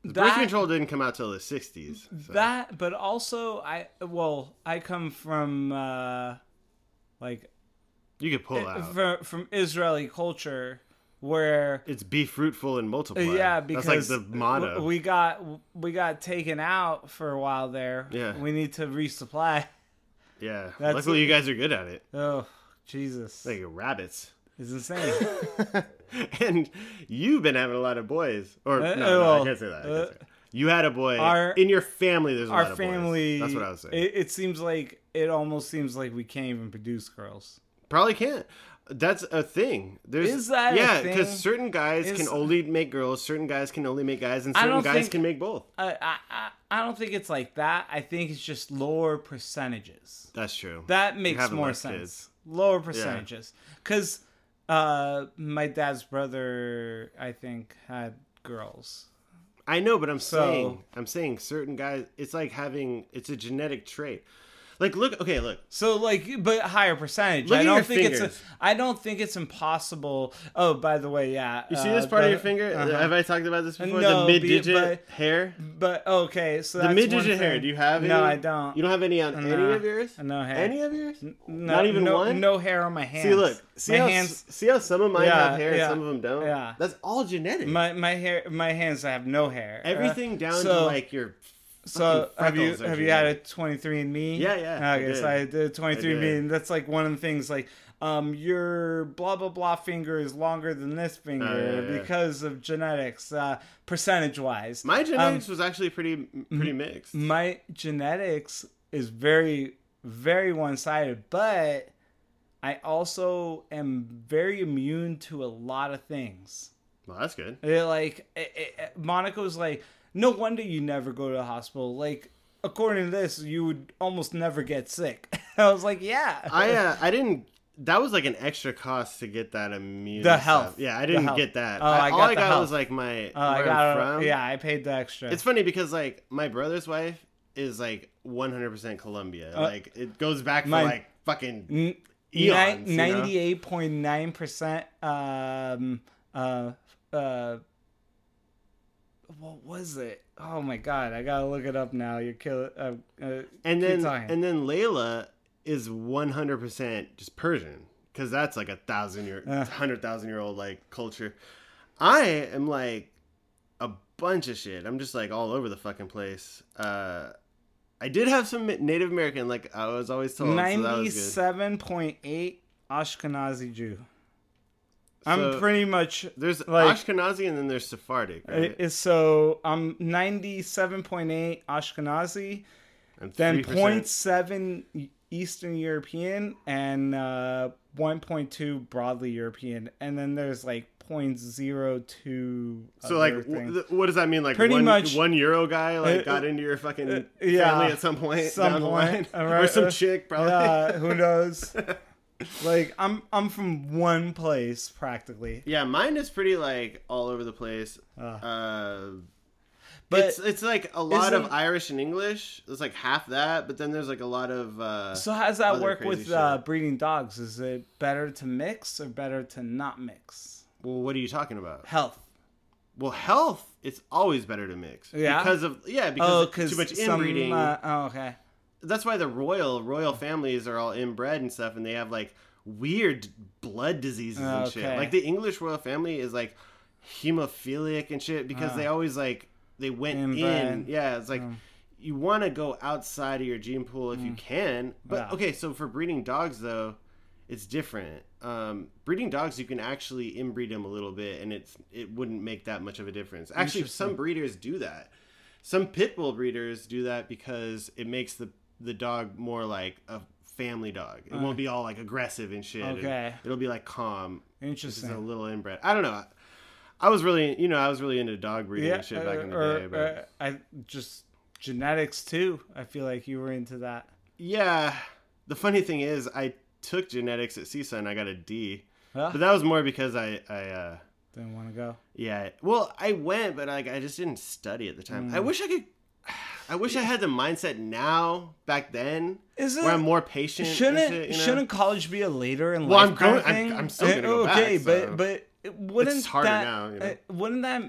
Birth That- control didn't come out till the 60s so. that but also i well i come from uh like you could pull out. from, from israeli culture where it's be fruitful and multiply Yeah, because that's like the motto we got we got taken out for a while there. Yeah. we need to resupply. Yeah. That's- Luckily, you guys are good at it. Oh, Jesus, Like rabbits. it's insane. and you've been having a lot of boys. Or, Uh, no, no, I can't say that. Can't say that. You had a boy. our- in your family, there's a Our lot of boys. family. That's what I was saying. It, it seems like it almost seems like we can't even produce girls. Probably can't. That's a thing. There's Is that yeah, because certain guys Is- can only make girls, certain guys can only make guys, and certain guys think- can make both. I, I I I don't think it's like that. I think it's just lower percentages. That's true. That makes more sense. kids. Lower percentages, because uh, my dad's brother, I think, had girls. I know, but I'm So- saying, I'm saying certain guys. It's like having. It's a genetic trait. Like, look. Okay, look. So like, but higher percentage. Look I at don't your think it's. fingers. A, I don't think it's impossible. Oh, by the way, yeah. You see uh, this part the- of your finger? uh-huh. Have I talked about this before? No, the mid digit but- hair. But okay, so The mid-digit hair. Do you have? Any? No? I don't. You don't have any on any of yours? No hair. Any of yours? No, Not even no, one? No hair on my hands. See, look. See my how hands. see how some of mine Yeah, have hair yeah, and some of them don't. yeah. That's all genetic. My my hair. My hands have no hair. Uh, Everything down to like your. So have you have you had a 23andMe? Yeah, yeah, I Okay, did. so I did 23 and that's like one of the things. Like, um, your blah blah blah finger is longer than this finger Oh, yeah, yeah. because of genetics, uh, percentage wise. My Um, genetics was actually pretty pretty mixed. my genetics is very very one sided, but I also am very immune to a lot of things. Well, that's good. It, like it, it, Monica was like, no wonder you never go to the hospital. Like according to this, you would almost never get sick. I was like, yeah. I uh, I didn't. That was like an extra cost to get that immune. The stuff. health. Yeah, I didn't get that. Oh, I all got I got health. was like my. Uh, I got from. yeah, I paid the extra. It's funny because like my brother's wife is like 100% Colombia. like it goes back for like fucking N- eons. Ninety-eight point nine percent. Um. Uh. Uh. What was it? Oh my god, I gotta look it up now. You're killing. Uh, uh, and then talking. and then Layla is 100% just Persian because that's like a thousand year, Uh. hundred thousand year old like culture. I am like a bunch of shit. I'm just like all over the fucking place. Uh, I did have some Native American, like I was always told. So that was good. ninety-seven point eight Ashkenazi Jew. I'm So- pretty much There's like- Ashkenazi and then there's Sephardic, right? uh, so I'm ninety-seven point eight Ashkenazi, And then 3%. 0.7 Eastern European, and uh, one point two broadly European, and then there's like 0.02 So like, w- what does that mean? Like, Pretty one, much- one euro guy like Uh, got into your fucking uh, yeah. family at some point Some down the point, line, all or some uh, chick probably. Who knows? like I'm I'm from one place practically. Yeah, mine is pretty like all over the place. Uh. Uh, But it's it's like a lot of Irish and English. It's like half that, but then there's like a lot of. Uh, so how does that work with uh, breeding dogs? Is it better to mix or better to not mix? well, what are you talking about? Health. Well, health. It's always better to mix. Yeah? Because of yeah, because Oh, too much some. inbreeding. Uh, oh, okay. That's why the royal royal families are all inbred and stuff, and they have like weird blood diseases and shit. Like the English royal family is like hemophilic and shit because Ah. they always like they went in. Yeah, it's like Mm. you want to go outside of your gene pool if you can. But okay, so for breeding dogs though, it's different. Um, breeding dogs, you can actually inbreed them a little bit, and it's it wouldn't make that much of a difference. Actually, some breeders do that. Some pit bull breeders do that because it makes the the dog more like a family dog. It won't be all like aggressive and shit. It- Okay. it'll be like calm. This is a little inbred. I don't know. I was really, you know, I was really into dog breeding and shit back in the or, day. But uh, I just genetics too. I feel like you were into that. yeah, the funny thing is, I took genetics at CISA and I got a D. Huh? But that was more because I, I, uh, Didn't want to go. yeah. Well, I went, but like I just didn't study at the time. Mm. I wish I could. I wish I had the mindset now back then, Isn't where I'm more patient. shouldn't shit, you know? shouldn't college be a later in Well, life I'm kind going- of I'm- thing? I'm still gonna go okay, back, but so- but it wouldn't It's harder that, now, you know? uh, Wouldn't that?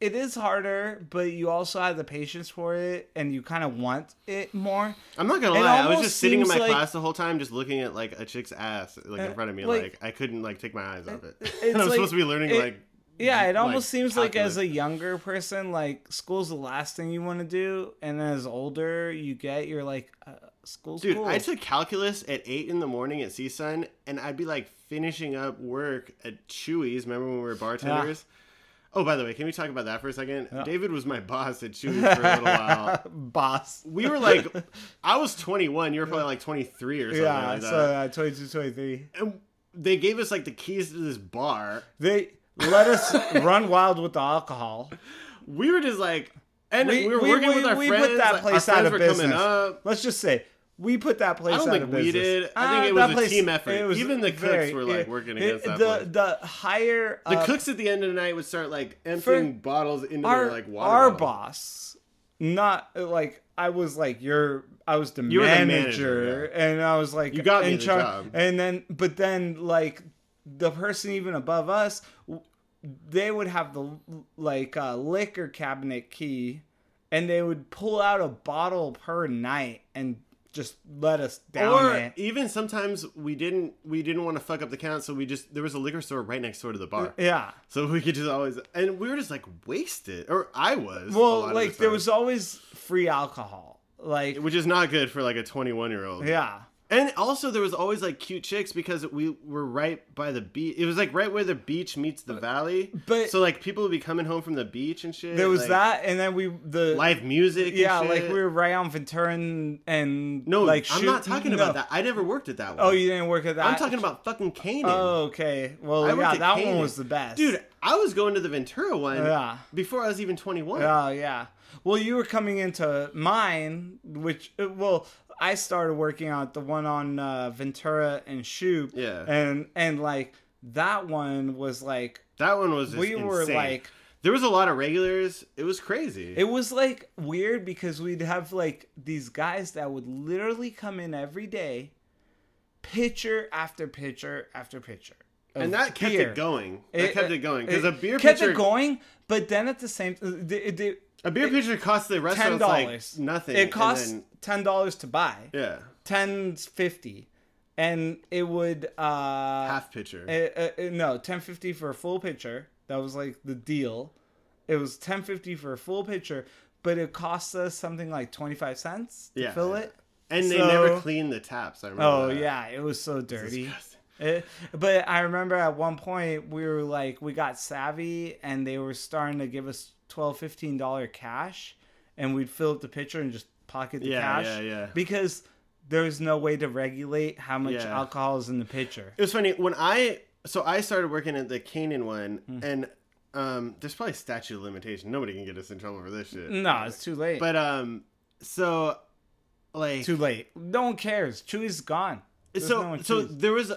It is harder, but you also have the patience for it, and you kind of want it more. I'm not gonna It lie. I was just sitting in my like- class the whole time, just looking at like a chick's ass, like in Uh, front of me. like- Like, I couldn't like take my eyes off it. and I'm like- supposed to be learning it- like. Yeah, it like, almost seems like as a younger person, like school's the last thing you want to do, and as older you get, you're like, uh, school's Dude, cool. I took calculus at eight in the morning at CSUN, and I'd be like finishing up work at Chewy's. Remember when we were bartenders? Oh, by the way, can we talk about that for a second? Yeah. David was my boss at Chewy's for a little while. boss. We were like, I was 21. You were probably like 23 or something Yeah, like that. so uh, 22, 23. and they gave us like the keys to this bar. They let us run wild with the alcohol. We were just like, and We- we, were we- working we- with our we put friends. that place our out of business. Let's just say we put that place I don't think we did. I think Ah, it was a place- team effort. it Even the cooks very- were, like, it- working it- against that the place. the higher The up- cooks at the end of the night would start like emptying bottles into our their like water. our bottles. boss, not like I was like your I was the were the manager, manager, and I was like You got me in charge. And then, but then like the person even above us, they would have the like uh, liquor cabinet key, and they would pull out a bottle per night and just let us down Or it. even sometimes we didn't we didn't want to fuck up the count, so we just there was a liquor store right next door to the bar, Yeah. so we could just always and we were just like wasted, or I was. Well, like the there was always free alcohol. Like which is not good for like a 21 year old. yeah. And also, there was always like cute chicks because we were right by the beach. It was like right where the beach meets the valley. but- so like people would be coming home from the beach and shit. There was like, that, and then we the live music. and yeah, like we were right on Ventura and No, like I'm not talking no. about that. I never worked at that oh, one. Oh, you didn't work at that. I'm talking about fucking Canaan. Oh, okay. Well, I yeah, at that one was the best, Dude, I was going to the Ventura one Yeah. before I was even 21. Oh yeah. Well, you were coming into mine, which uh, well, I started working out the one on uh, Ventura and Shoup. Yeah. And and like that one was like That one was we were like there was a lot of regulars. It was crazy. It was like weird because we'd have like these guys that would literally come in every day, pitcher after pitcher after pitcher. and that kept beer. it going. That kept it going because a beer pitcher kept pitcher, it going, but then at the same, the, the, a beer pitcher costs the dollars like nothing. It costs then- ten dollars to buy. yeah, ten fifty, and it would uh half pitcher. uh, uh, uh, no ten fifty for a full pitcher. That was like the deal. It was ten fifty for a full pitcher, but it cost us something like twenty five cents to Yeah, fill yeah. it. and they never clean the taps. I remember. Oh that. yeah, it was so dirty. It- but I remember at one point we were like we got savvy and they were starting to give us 12 15 dollar cash and we'd fill up the pitcher and just pocket the Yeah, cash yeah, yeah. because there was no way to regulate how much Yeah. alcohol is in the pitcher. It was funny when I so I started working at the Canaan one, Hmm. and um, there's probably statute of limitation. Nobody can get us in trouble for this shit. No, it's too late. But um, so like too late. No one cares. Chewy's gone. There's so no so there was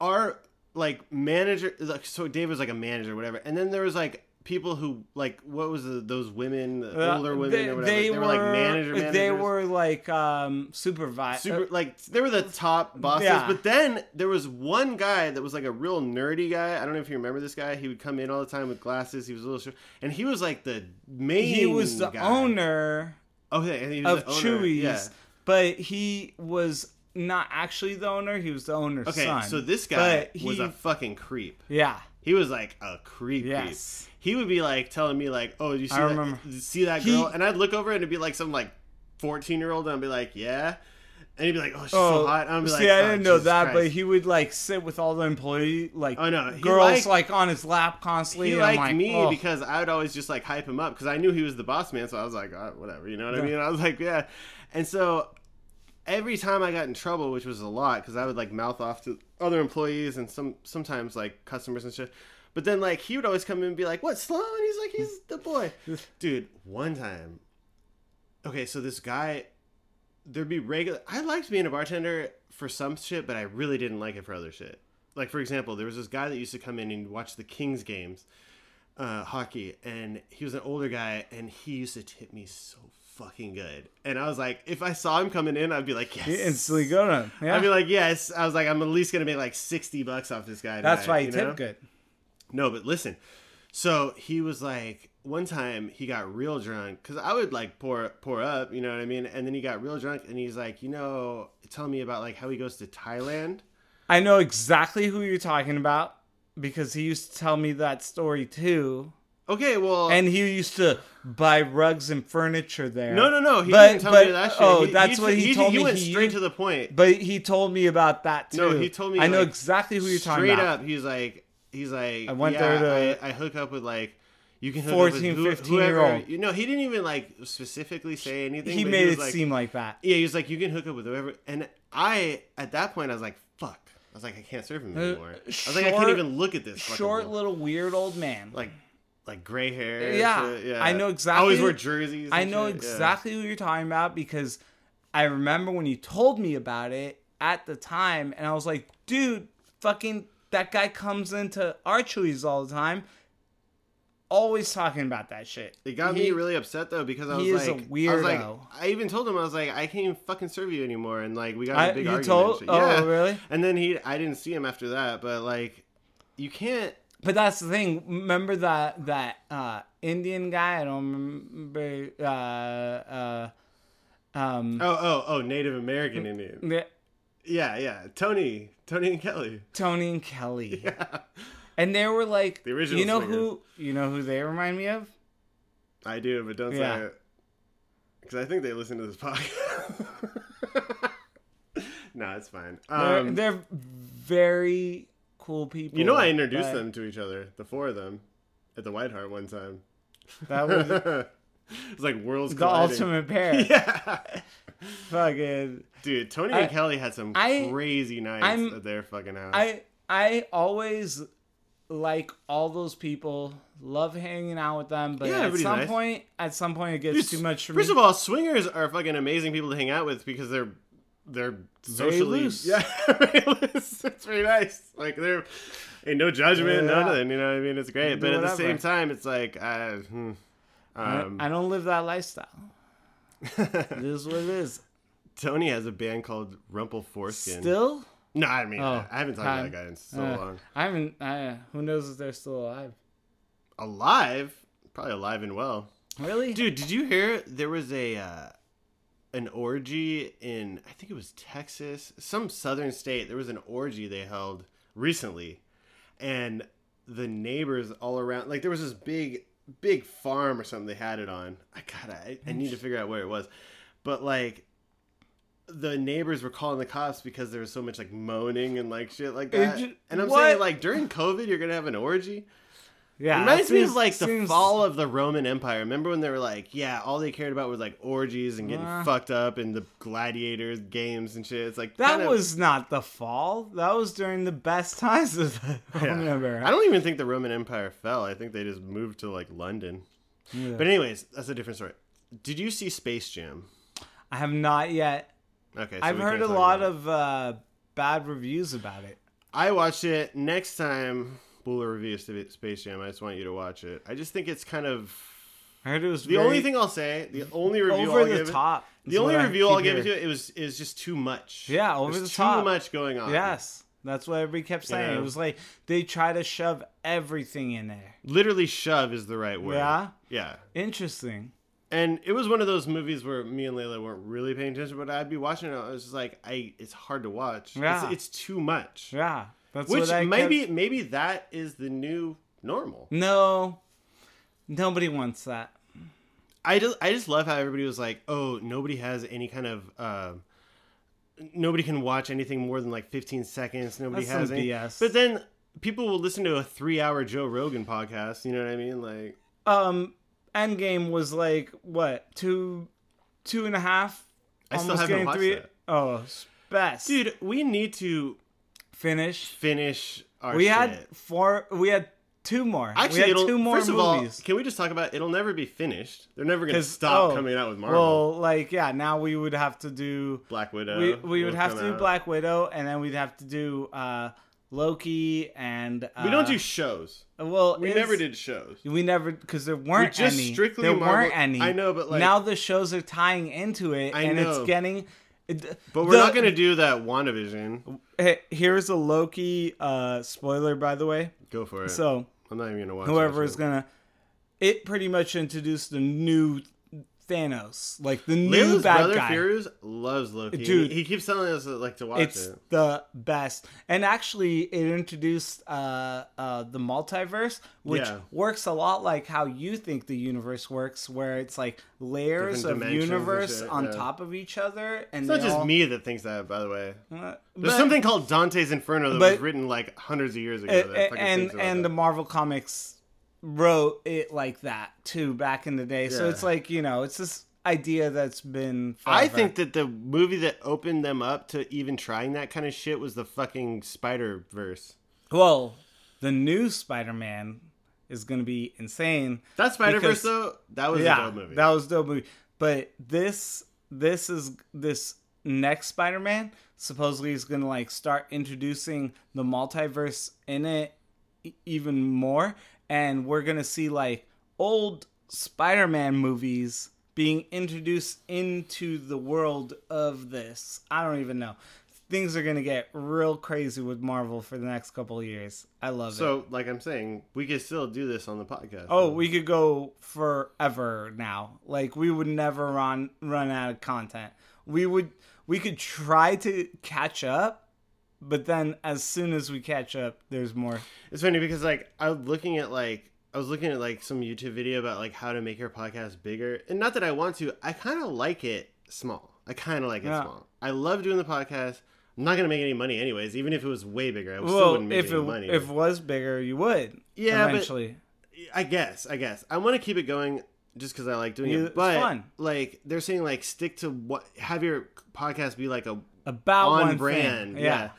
our like manager like so Dave was like a manager or whatever and then there was like people who like what was the, those women the Uh, older women they, or whatever they they, were, like manager managers. They were like um supervisor. super like they were the top bosses Yeah. but then there was one guy that was like a real nerdy guy i don't know if you remember this guy he would come in all the time with glasses he was a little short and he was like the main he was the guy. owner he was of. Chewy's, yeah. but he was not actually the owner. He was the owner's okay son. so this guy But was he- a fucking creep yeah. He was like a creep. Yes. creep. He would be like telling me like, "Oh, you see I that? remember. See that He- girl?" and I'd look over and it'd be like some like fourteen year old, and I'd be like, "Yeah," and he'd be like, "Oh, she's so oh, hot." And I'd be see, like, I "Oh, didn't know Jesus that, but he would like sit with all the employee like Oh, no, he girls liked- like on his lap constantly. he liked like, me oh. because I would always just like hype him up because I knew he was the boss man. So I was like, oh, whatever, you know what I mean? I was like, yeah. And so every time I got in trouble, which was a lot, because I would like mouth off to other employees and some sometimes like customers and shit. But then like he would always come in and be like, "What, Sloan?" He's like, "He's the boy." Dude, one time, okay, so this guy, there'd be regular. I liked being a bartender for some shit, but I really didn't like it for other shit. Like for example, there was this guy that used to come in and watch the Kings games, uh, hockey, and he was an older guy, and he used to tip me so fucking good. And I was like, if I saw him coming in, I'd be like, yes. You instantly go to. Yeah. I'd be like, yes. I was like, I'm at least gonna make like sixty bucks off this guy. That's tonight, why he you tipped know? good. No, but listen. So he was like, one time he got real drunk because I would like pour pour up, you know what I mean? And then he got real drunk, and he's like, you know, telling me about like how he goes to Thailand. I know exactly who you're talking about because he used to tell me that story too. Okay, well, And he used to buy rugs and furniture there. no, no, no, he But- didn't tell but- me that shit. oh, He- that's what he told He me went he straight used- to the point. But he told me about that too. No, he told me, I know exactly who you're talking Straight about. up, he's like, he's like, I went yeah, there to- I, I hook up with like. You can hook 14, up with who, 15 year old. You know, he didn't even like specifically say anything. He made was it like, seem like that. Yeah, he was like, you can hook up with whoever. And I, at that point, I was like, fuck. I was like, I can't serve him anymore. I was like, I can't Uh, even look at this. Short little weird old man. like, like gray hair. Yeah, shit, I know exactly I always wear jerseys. I know shit, yeah. exactly who you're talking about because I remember when you told me about it at the time, and I was like, dude, fucking that guy comes into Archery's all the time, always talking about that shit. It got He- me really upset though because I was he is a like, I was like, weirdo. I even told him I was like, I can't even fucking serve you anymore, and like we got I- a big you argument. told- oh, yeah. really? And then he, I didn't see him after that, but like, you can't. But that's the thing. Remember that that uh, Indian guy? I don't remember. Uh, uh, um, Oh, oh, oh, Native American Indian. the- Yeah, yeah. Tony, Tony and Kelly. Tony and Kelly. Yeah. And they were like, The original you know swingers. who? You know who they remind me of? I do, but don't say it. Because I think they listen to this podcast. no, it's fine. They're, Um, they're very cool people. you know, I introduced but them to each other, the four of them, at the White Hart one time. That was it's like worlds the colliding. ultimate pair. Yeah, Fucking. dude. Tony I- and Kelly had some I- crazy nights I'm- at their fucking house. I I always like all those people. Love hanging out with them, but Yeah, at some nice. point, at some point, it gets Dude, too much for First me. of all, swingers are fucking amazing people to hang out with because they're they're Very socially loose. yeah, very loose. It's very nice. Like they're ain't no judgment, Yeah. nothing. You know what I mean? It's great, but at the same time, it's like uh, hmm, I- um, I don't live that lifestyle. it is what it is. Tony has a band called Rumple Foreskin. Still, No, I mean Oh, I haven't talked to that guy in so Uh, long. I haven't. I, who knows if they're still alive? Alive, probably alive and well. Really? Dude, did you hear there was a uh, an orgy in I think it was Texas, some southern state. There was an orgy they held recently, and the neighbors all around, like there was this big big farm or something they had it on. I gotta, I, I need to figure out where it was, but like. The neighbors were calling the cops because there was so much like moaning and like shit like that. And I'm what? saying like during COVID you're gonna have an orgy. Yeah. It reminds me of seems- like the seems- fall of the Roman Empire. Remember when they were like, yeah, all they cared about was like orgies and getting Uh. fucked up and the gladiators games and shit. It's like That kind of- was not the fall. That was during the best times of the Yeah. Empire. I don't even think the Roman Empire fell. I think they just moved to like London. Yeah. But anyways, that's a different story. Did you see Space Jam? I have not yet. Okay, so I've heard a lot of uh, bad reviews about it. I watched it. Next time we'll review Sp- Space Jam. I just want you to watch it. I just think it's kind of I heard it was the very only thing I'll say. The only review over I'll the give it- top. The only review I'll give it to it, it was is just too much. Yeah, over There's the top. too much going on. Yes, that's what everybody kept saying. know? It was like they try to shove everything in there. Literally shove is the right word. Yeah? Yeah. Interesting. And it was one of those movies where me and Layla weren't really paying attention, but I'd be watching it. I was just like, I it's hard to watch. Yeah. It's, it's too much. Yeah, that's Which what I maybe kept- maybe that is the new normal. No, nobody wants that. I just I just love how everybody was like, oh, nobody has any kind of. um Nobody can watch anything more than like 15 seconds. Nobody That's has any. BS. But then people will listen to a three-hour Joe Rogan podcast. You know what I mean? Like, Um, Endgame was like what two, two and a half. I still haven't getting watched three. that. Oh, best. dude, we need to finish. finish our. We shit. had four. We had two more. Actually, we had two more first of all, movies. can we just talk about it'll never be finished? They're never gonna stop oh, coming out with Marvel. Well, like yeah, now we would have to do. Black Widow. we we would have to do out. Black Widow, and then we'd have to do uh, Loki and. Uh, We don't do shows. Well, We never did shows. We never because there weren't just any. strictly there Marvel- weren't any. I know, but, like- now the shows are tying into it, I and know. it's getting. It, But we're the- not going to do that WandaVision. Hey, here's a Loki uh, spoiler, by the way. Go for it. So I'm not even going to watch whoever is gonna, it pretty much introduced the new Thanos, like the new Layla's bad brother guy. Furious loves Loki. Dude. he, he keeps telling us like to watch it's it. the best, and actually, it introduced uh, uh, the multiverse, which Yeah. works a lot like how you think the universe works, where it's like layers Different of universe shit, on yeah. top of each other, and It's not just all- me that thinks that, by the way. Uh, There's but- something called Dante's Inferno that but- was written like hundreds of years ago. and that fucking and, and the. Marvel comics wrote it like that too back in the day. So it's like you know, it's this idea that's been. I think that the movie that opened them up to even trying that kind of shit was the fucking Spider Verse. well, the new Spider-Man is going to be insane. That Spider Verse Because- though, that was a yeah, dope movie. that was a dope movie. But this this is this next Spider-Man supposedly is going to like start introducing the multiverse in it even more and we're going to see like old Spider-Man movies being introduced into the world of this. I don't even know. Things are going to get real crazy with Marvel for the next couple of years. I love it. so, like I'm saying, we could still do this on the podcast. Oh, we could go forever now. Like we would never run run out of content. We would we could try to catch up, but then as soon as we catch up, there's more. It's funny because like I was looking at like I was looking at like some YouTube video about like how to make your podcast bigger, and not that I want to. I kind of like it small. I kind of like it Yeah. small. I love doing the podcast. I'm not gonna make any money anyways. Even if it was way bigger, I still Well, wouldn't make if any it money. if it was bigger, you would. Yeah, eventually. I guess, I guess. I want to keep it going just because I like doing Yeah, it. it's But fun. like they're saying, like stick to what have your podcast be like a About on one brand. thing. Yeah. Yeah.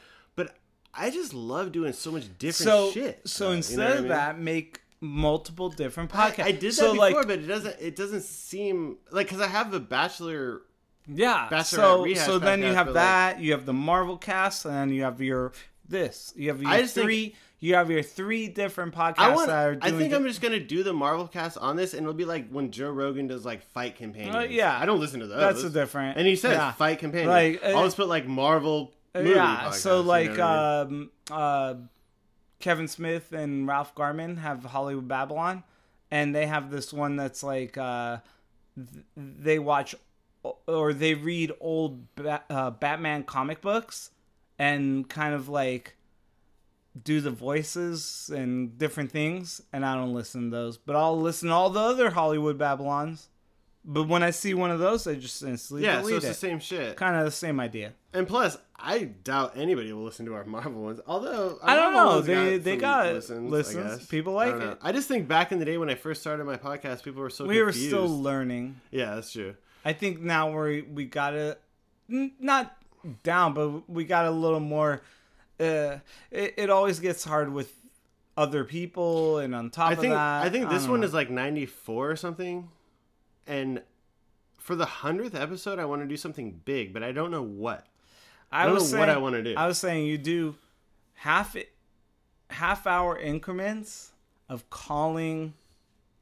I just love doing so much different So shit. so though, you instead know what I of mean? that, make multiple different podcasts. I did that before, like, but it doesn't. It doesn't seem like because I have the Bachelor. Yeah. Bachelorette So so then you have that, you have the Marvel cast, and then you have your this. You have your I just think- three. you have your three different podcasts I want. that are I think di- I'm just gonna do the Marvel cast on this, and it'll be like when Joe Rogan does like fight companions. Uh, yeah. I don't listen to those. That's a different. And he says yeah. fight companions. Like, uh, I'll just put like Marvel yeah. So podcasts, you like know I mean? um uh Kevin Smith and Ralph Garman have Hollywood Babylon and they have this one that's like uh th- they watch or they read old ba- uh, Batman comic books and kind of like do the voices and different things and I don't listen to those but I'll listen to all the other Hollywood Babylons but when I see one of those I just instantly yeah, so delete it's it the same shit. kind of the same idea And plus, I doubt anybody will listen to our Marvel ones. Although I don't know. They- got they got listens. listens. I. People like don't it. I just think back in the day when I first started my podcast, people were so we were still learning Yeah, that's true. I think now we we got it not down, but we got a little more. Uh, it, it always gets hard with other people, and on top I of think that, I think this don't one know. is like 94 or something. And for the 100th episode, I want to do something big, but I don't know what. I, don't was know what saying- I wanna do. I was saying you do half it, half hour increments of calling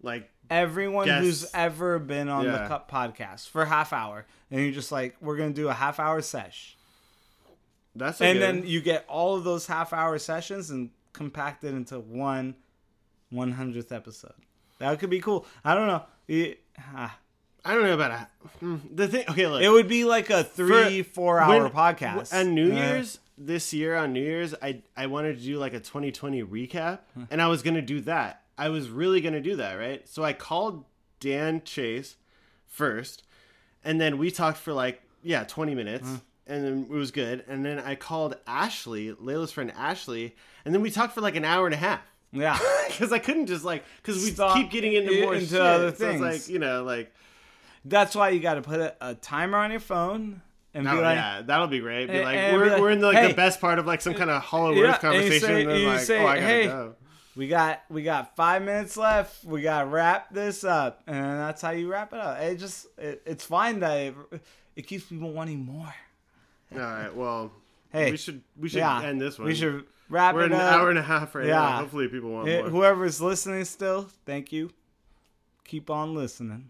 Like everyone who's ever been on the Cup podcast for half hour, and you're just like, we're gonna do a half hour sesh. that's a and good- then you get all of those half hour sessions and compact it into one 100th episode that could be cool i don't know it, ah. I don't know about a, hmm, the thing. Okay, look. it would be like a three For- four hour when- podcast on New Uh, Year's this year. On New Year's, I I wanted to do like a 2020 recap, and I was gonna do that. I was really gonna do that, right? So I called Dan Chase first, and then we talked for like yeah 20 minutes, and then it was good. And then I called Ashley, Layla's friend Ashley, and then we talked for like an hour and a half. Yeah Because I couldn't just like because we Stop keep getting into more into shit. other So it's like you know like that's why you got to put a, a timer on your phone and be like yeah, that'll be great. Be And- like, and we're, be like, we're in the, like hey. the best part of like some kind of Hollow Yeah, Earth and conversation, say- and like, say, oh, I gotta hey, go. we got we got five minutes left we got to wrap this up and that's how you wrap it up it just it, it's fine that it, it keeps people wanting more All right, well, Hey, we should we should yeah, end this one. we should wrap We're it an up hour and a half right now. Hopefully, people want Eh, more. whoever's listening still, thank you. Keep on listening.